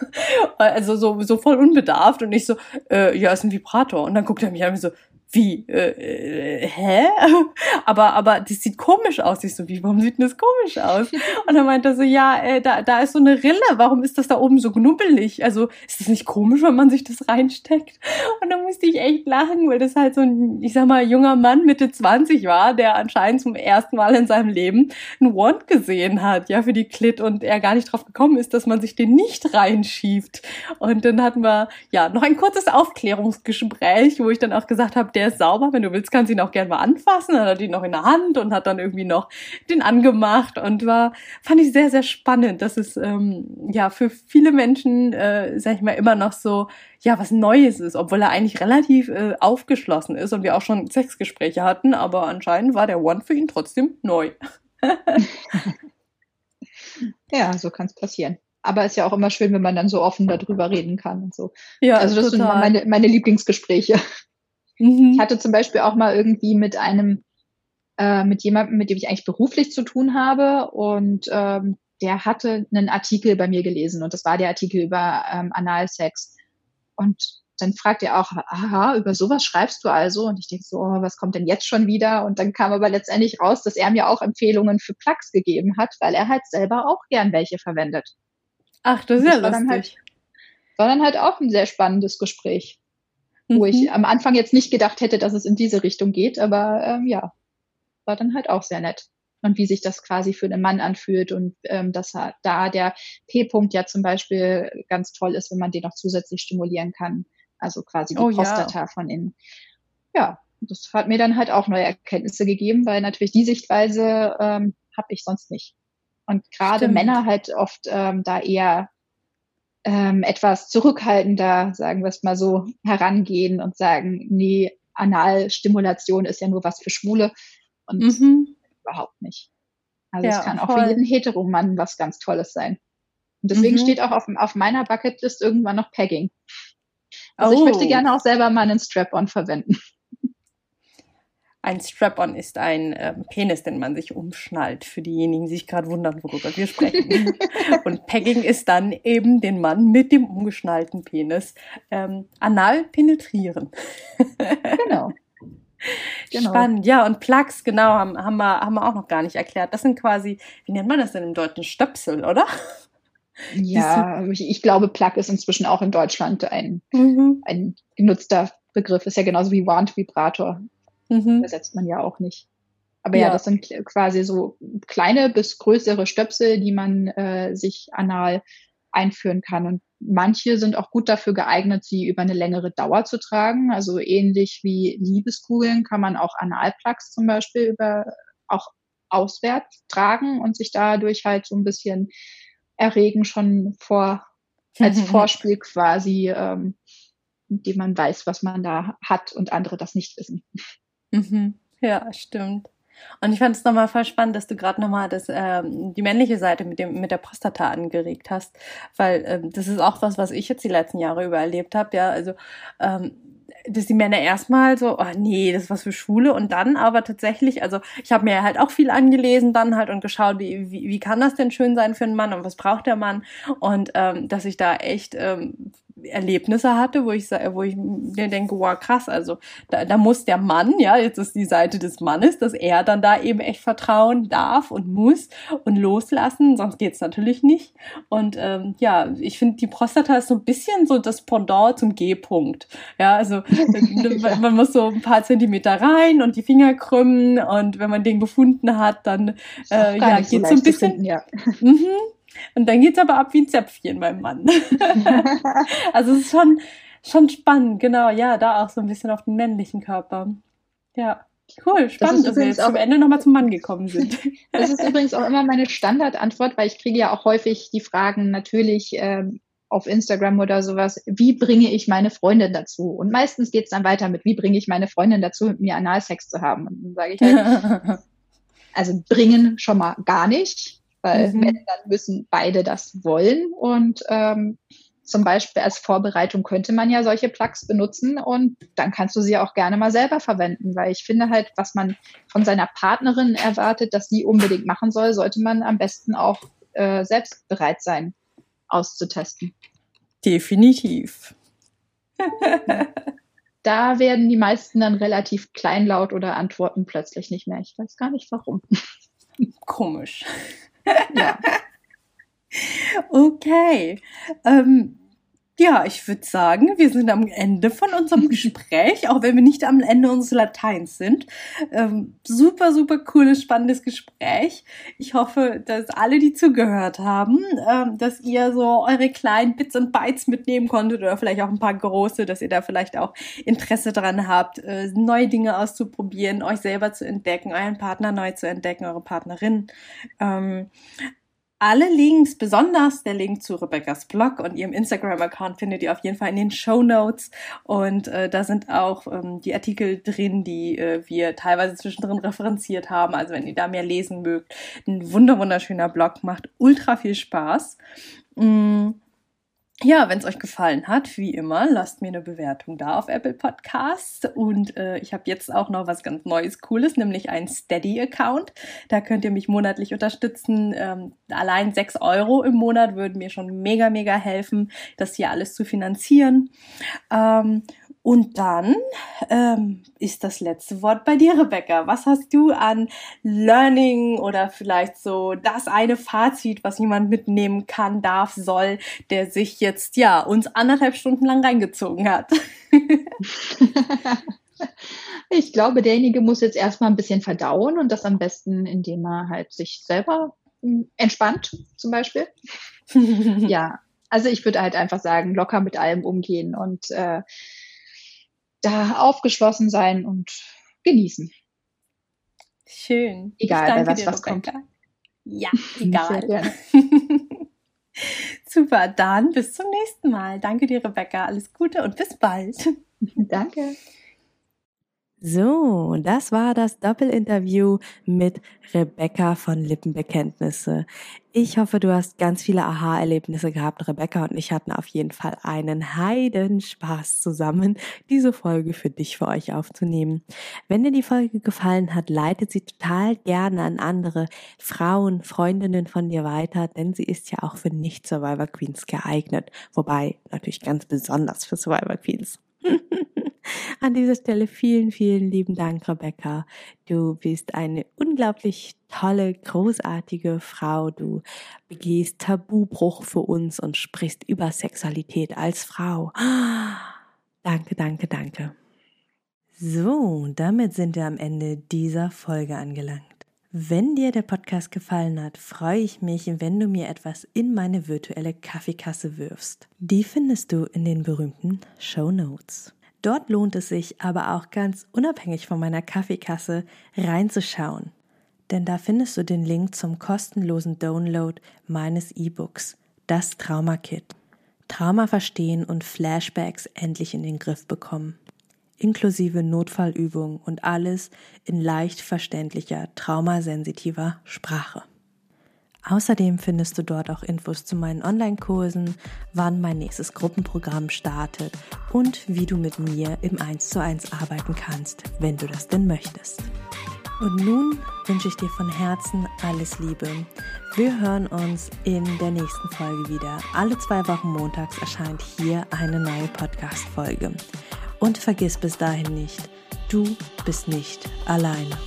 also so, so voll unbedarft und ich so, äh, ja, ist ein Vibrator. Und dann guckt er mich an und so, wie, äh, äh, hä? aber, aber das sieht komisch aus. Ich so, wie, warum sieht denn das komisch aus? Und dann meinte er so, ja, äh, da, da ist so eine Rille, warum ist das da oben so knubbelig? Also, ist das nicht komisch, wenn man sich das reinsteckt? Und dann musste ich echt lachen, weil das halt so ein, ich sag mal, junger Mann Mitte 20 war, der anscheinend zum ersten Mal in seinem Leben ein Wand gesehen hat, ja, für die Klit und er gar nicht drauf gekommen ist, dass man sich den nicht reinschiebt. Und dann hatten wir, ja, noch ein kurzes Aufklärungsgespräch, wo ich dann auch gesagt habe, der ist sauber, wenn du willst, kannst du ihn auch gerne mal anfassen. Dann hat ihn noch in der Hand und hat dann irgendwie noch den angemacht und war, fand ich sehr, sehr spannend, dass es ähm, ja für viele Menschen, äh, sag ich mal, immer noch so, ja, was Neues ist, obwohl er eigentlich relativ äh, aufgeschlossen ist und wir auch schon Sexgespräche hatten, aber anscheinend war der One für ihn trotzdem neu. ja, so kann es passieren. Aber ist ja auch immer schön, wenn man dann so offen darüber reden kann und so. Ja, also das total. sind meine, meine Lieblingsgespräche. Mhm. Ich hatte zum Beispiel auch mal irgendwie mit einem, äh, mit jemandem, mit dem ich eigentlich beruflich zu tun habe und ähm, der hatte einen Artikel bei mir gelesen und das war der Artikel über ähm, Analsex. Und dann fragt er auch, aha, über sowas schreibst du also? Und ich denke so, oh, was kommt denn jetzt schon wieder? Und dann kam aber letztendlich raus, dass er mir auch Empfehlungen für Plugs gegeben hat, weil er halt selber auch gern welche verwendet. Ach, das ist ja lustig. Dann halt, war dann halt auch ein sehr spannendes Gespräch wo ich mhm. am Anfang jetzt nicht gedacht hätte, dass es in diese Richtung geht, aber ähm, ja, war dann halt auch sehr nett. Und wie sich das quasi für den Mann anfühlt und ähm, dass da der P-Punkt ja zum Beispiel ganz toll ist, wenn man den noch zusätzlich stimulieren kann. Also quasi die oh, Prostata ja. von innen. Ja, das hat mir dann halt auch neue Erkenntnisse gegeben, weil natürlich die Sichtweise ähm, habe ich sonst nicht. Und gerade Männer halt oft ähm, da eher ähm, etwas zurückhaltender, sagen wir es mal so, herangehen und sagen, nee, Analstimulation ist ja nur was für Schwule und mhm. überhaupt nicht. Also ja, es kann voll. auch für jeden Heteromann was ganz Tolles sein. Und deswegen mhm. steht auch auf, auf meiner Bucketlist irgendwann noch Pegging. Also oh. ich möchte oh. gerne auch selber mal einen Strap-on verwenden. Ein Strap-on ist ein äh, Penis, den man sich umschnallt, für diejenigen, die sich gerade wundern, worüber wir sprechen. und Pegging ist dann eben den Mann mit dem umgeschnallten Penis ähm, anal penetrieren. genau. Genau. Spannend, ja, und Plugs, genau, haben, haben, wir, haben wir auch noch gar nicht erklärt. Das sind quasi, wie nennt man das denn im Deutschen? Stöpsel, oder? Ja, ich, ich, glaube, Plug ist inzwischen auch in Deutschland ein, mhm. ein genutzter Begriff. Ist ja genauso wie Wand Vibrator. Mhm. Übersetzt man ja auch nicht. Aber ja. ja. das sind quasi so kleine bis größere Stöpsel, die man äh, sich anal einführen kann. Und manche sind auch gut dafür geeignet, sie über eine längere Dauer zu tragen. Also ähnlich wie Liebeskugeln kann man auch Analplugs zum Beispiel über auch auswärts tragen und sich dadurch halt so ein bisschen erregen schon vor als Vorspiel quasi, ähm, indem man weiß, was man da hat und andere das nicht wissen. Mhm. Ja, stimmt. Und ich fand es nochmal voll spannend, dass du gerade nochmal das, ähm, die männliche Seite mit, dem, mit der Prostata angeregt hast, weil ähm, das ist auch was, was ich jetzt die letzten Jahre über erlebt habe. Ja, also ähm, dass die Männer erstmal so, oh nee, das ist was für Schule und dann aber tatsächlich, also ich habe mir halt auch viel angelesen dann halt und geschaut, wie, wie, wie kann das denn schön sein für einen Mann und was braucht der Mann und ähm, dass ich da echt ähm, Erlebnisse hatte, wo ich, wo ich mir denke, wow, krass, also da, da muss der Mann, ja, jetzt ist die Seite des Mannes, dass er dann da eben echt vertrauen darf und muss und loslassen, sonst geht's natürlich nicht. Und ähm, ja, ich finde, die Prostata ist so ein bisschen so das Pendant zum G-Punkt. Ja, also man, man muss so ein paar Zentimeter rein und die Finger krümmen und wenn man den gefunden hat, dann äh, ja, geht's so ein bisschen. Finden, ja. Mhm. Und dann geht's aber ab wie ein Zäpfchen beim Mann. also es ist schon, schon spannend, genau, ja, da auch so ein bisschen auf den männlichen Körper. Ja. Cool, spannend, das dass wir jetzt am Ende nochmal zum Mann gekommen sind. Das ist übrigens auch immer meine Standardantwort, weil ich kriege ja auch häufig die Fragen natürlich ähm, auf Instagram oder sowas, wie bringe ich meine Freundin dazu? Und meistens geht's dann weiter mit, wie bringe ich meine Freundin dazu, mit mir Analsex zu haben? Und dann sage ich halt, also bringen schon mal gar nicht weil mhm. wenn, dann müssen beide das wollen und ähm, zum Beispiel als Vorbereitung könnte man ja solche Plugs benutzen und dann kannst du sie auch gerne mal selber verwenden, weil ich finde halt, was man von seiner Partnerin erwartet, dass sie unbedingt machen soll, sollte man am besten auch äh, selbst bereit sein auszutesten. Definitiv. da werden die meisten dann relativ kleinlaut oder antworten plötzlich nicht mehr. Ich weiß gar nicht warum. Komisch. Ja. okay. Ähm, ja, ich würde sagen, wir sind am Ende von unserem Gespräch, auch wenn wir nicht am Ende unseres Lateins sind. Ähm, super, super cooles, spannendes Gespräch. Ich hoffe, dass alle, die zugehört haben, ähm, dass ihr so eure kleinen Bits und Bytes mitnehmen konntet oder vielleicht auch ein paar große, dass ihr da vielleicht auch Interesse dran habt, äh, neue Dinge auszuprobieren, euch selber zu entdecken, euren Partner neu zu entdecken, eure Partnerin. Ähm, alle Links, besonders der Link zu Rebecca's Blog und ihrem Instagram-Account findet ihr auf jeden Fall in den Show Notes. Und äh, da sind auch ähm, die Artikel drin, die äh, wir teilweise zwischendrin referenziert haben. Also wenn ihr da mehr lesen mögt, ein wunder wunderschöner Blog, macht ultra viel Spaß. Mm. Ja, wenn es euch gefallen hat, wie immer, lasst mir eine Bewertung da auf Apple Podcasts. Und äh, ich habe jetzt auch noch was ganz Neues, Cooles, nämlich einen Steady-Account. Da könnt ihr mich monatlich unterstützen. Ähm, allein sechs Euro im Monat würden mir schon mega, mega helfen, das hier alles zu finanzieren. Ähm, und dann ähm, ist das letzte Wort bei dir, Rebecca. Was hast du an Learning oder vielleicht so das eine Fazit, was jemand mitnehmen kann, darf, soll, der sich jetzt ja uns anderthalb Stunden lang reingezogen hat? ich glaube, derjenige muss jetzt erstmal ein bisschen verdauen und das am besten, indem er halt sich selber hm, entspannt, zum Beispiel. ja, also ich würde halt einfach sagen, locker mit allem umgehen und äh, da aufgeschlossen sein und genießen. Schön. Egal, wer was, was kommt. Ja, egal. Super, dann bis zum nächsten Mal. Danke dir, Rebecca. Alles Gute und bis bald. Danke. So, das war das Doppelinterview mit Rebecca von Lippenbekenntnisse. Ich hoffe, du hast ganz viele Aha-Erlebnisse gehabt. Rebecca und ich hatten auf jeden Fall einen Heidenspaß zusammen, diese Folge für dich, für euch aufzunehmen. Wenn dir die Folge gefallen hat, leitet sie total gerne an andere Frauen, Freundinnen von dir weiter, denn sie ist ja auch für Nicht-Survivor Queens geeignet. Wobei natürlich ganz besonders für Survivor Queens. An dieser Stelle vielen, vielen lieben Dank, Rebecca. Du bist eine unglaublich tolle, großartige Frau. Du begehst Tabubruch für uns und sprichst über Sexualität als Frau. Danke, danke, danke. So, damit sind wir am Ende dieser Folge angelangt. Wenn dir der Podcast gefallen hat, freue ich mich, wenn du mir etwas in meine virtuelle Kaffeekasse wirfst. Die findest du in den berühmten Show Notes. Dort lohnt es sich aber auch ganz unabhängig von meiner Kaffeekasse reinzuschauen. Denn da findest du den Link zum kostenlosen Download meines E-Books, das Trauma Kit. Trauma verstehen und Flashbacks endlich in den Griff bekommen. Inklusive Notfallübungen und alles in leicht verständlicher, traumasensitiver Sprache. Außerdem findest du dort auch Infos zu meinen Online-Kursen, wann mein nächstes Gruppenprogramm startet und wie du mit mir im 1 zu 1 arbeiten kannst, wenn du das denn möchtest. Und nun wünsche ich dir von Herzen alles Liebe. Wir hören uns in der nächsten Folge wieder. Alle zwei Wochen montags erscheint hier eine neue Podcast-Folge. Und vergiss bis dahin nicht, du bist nicht alleine.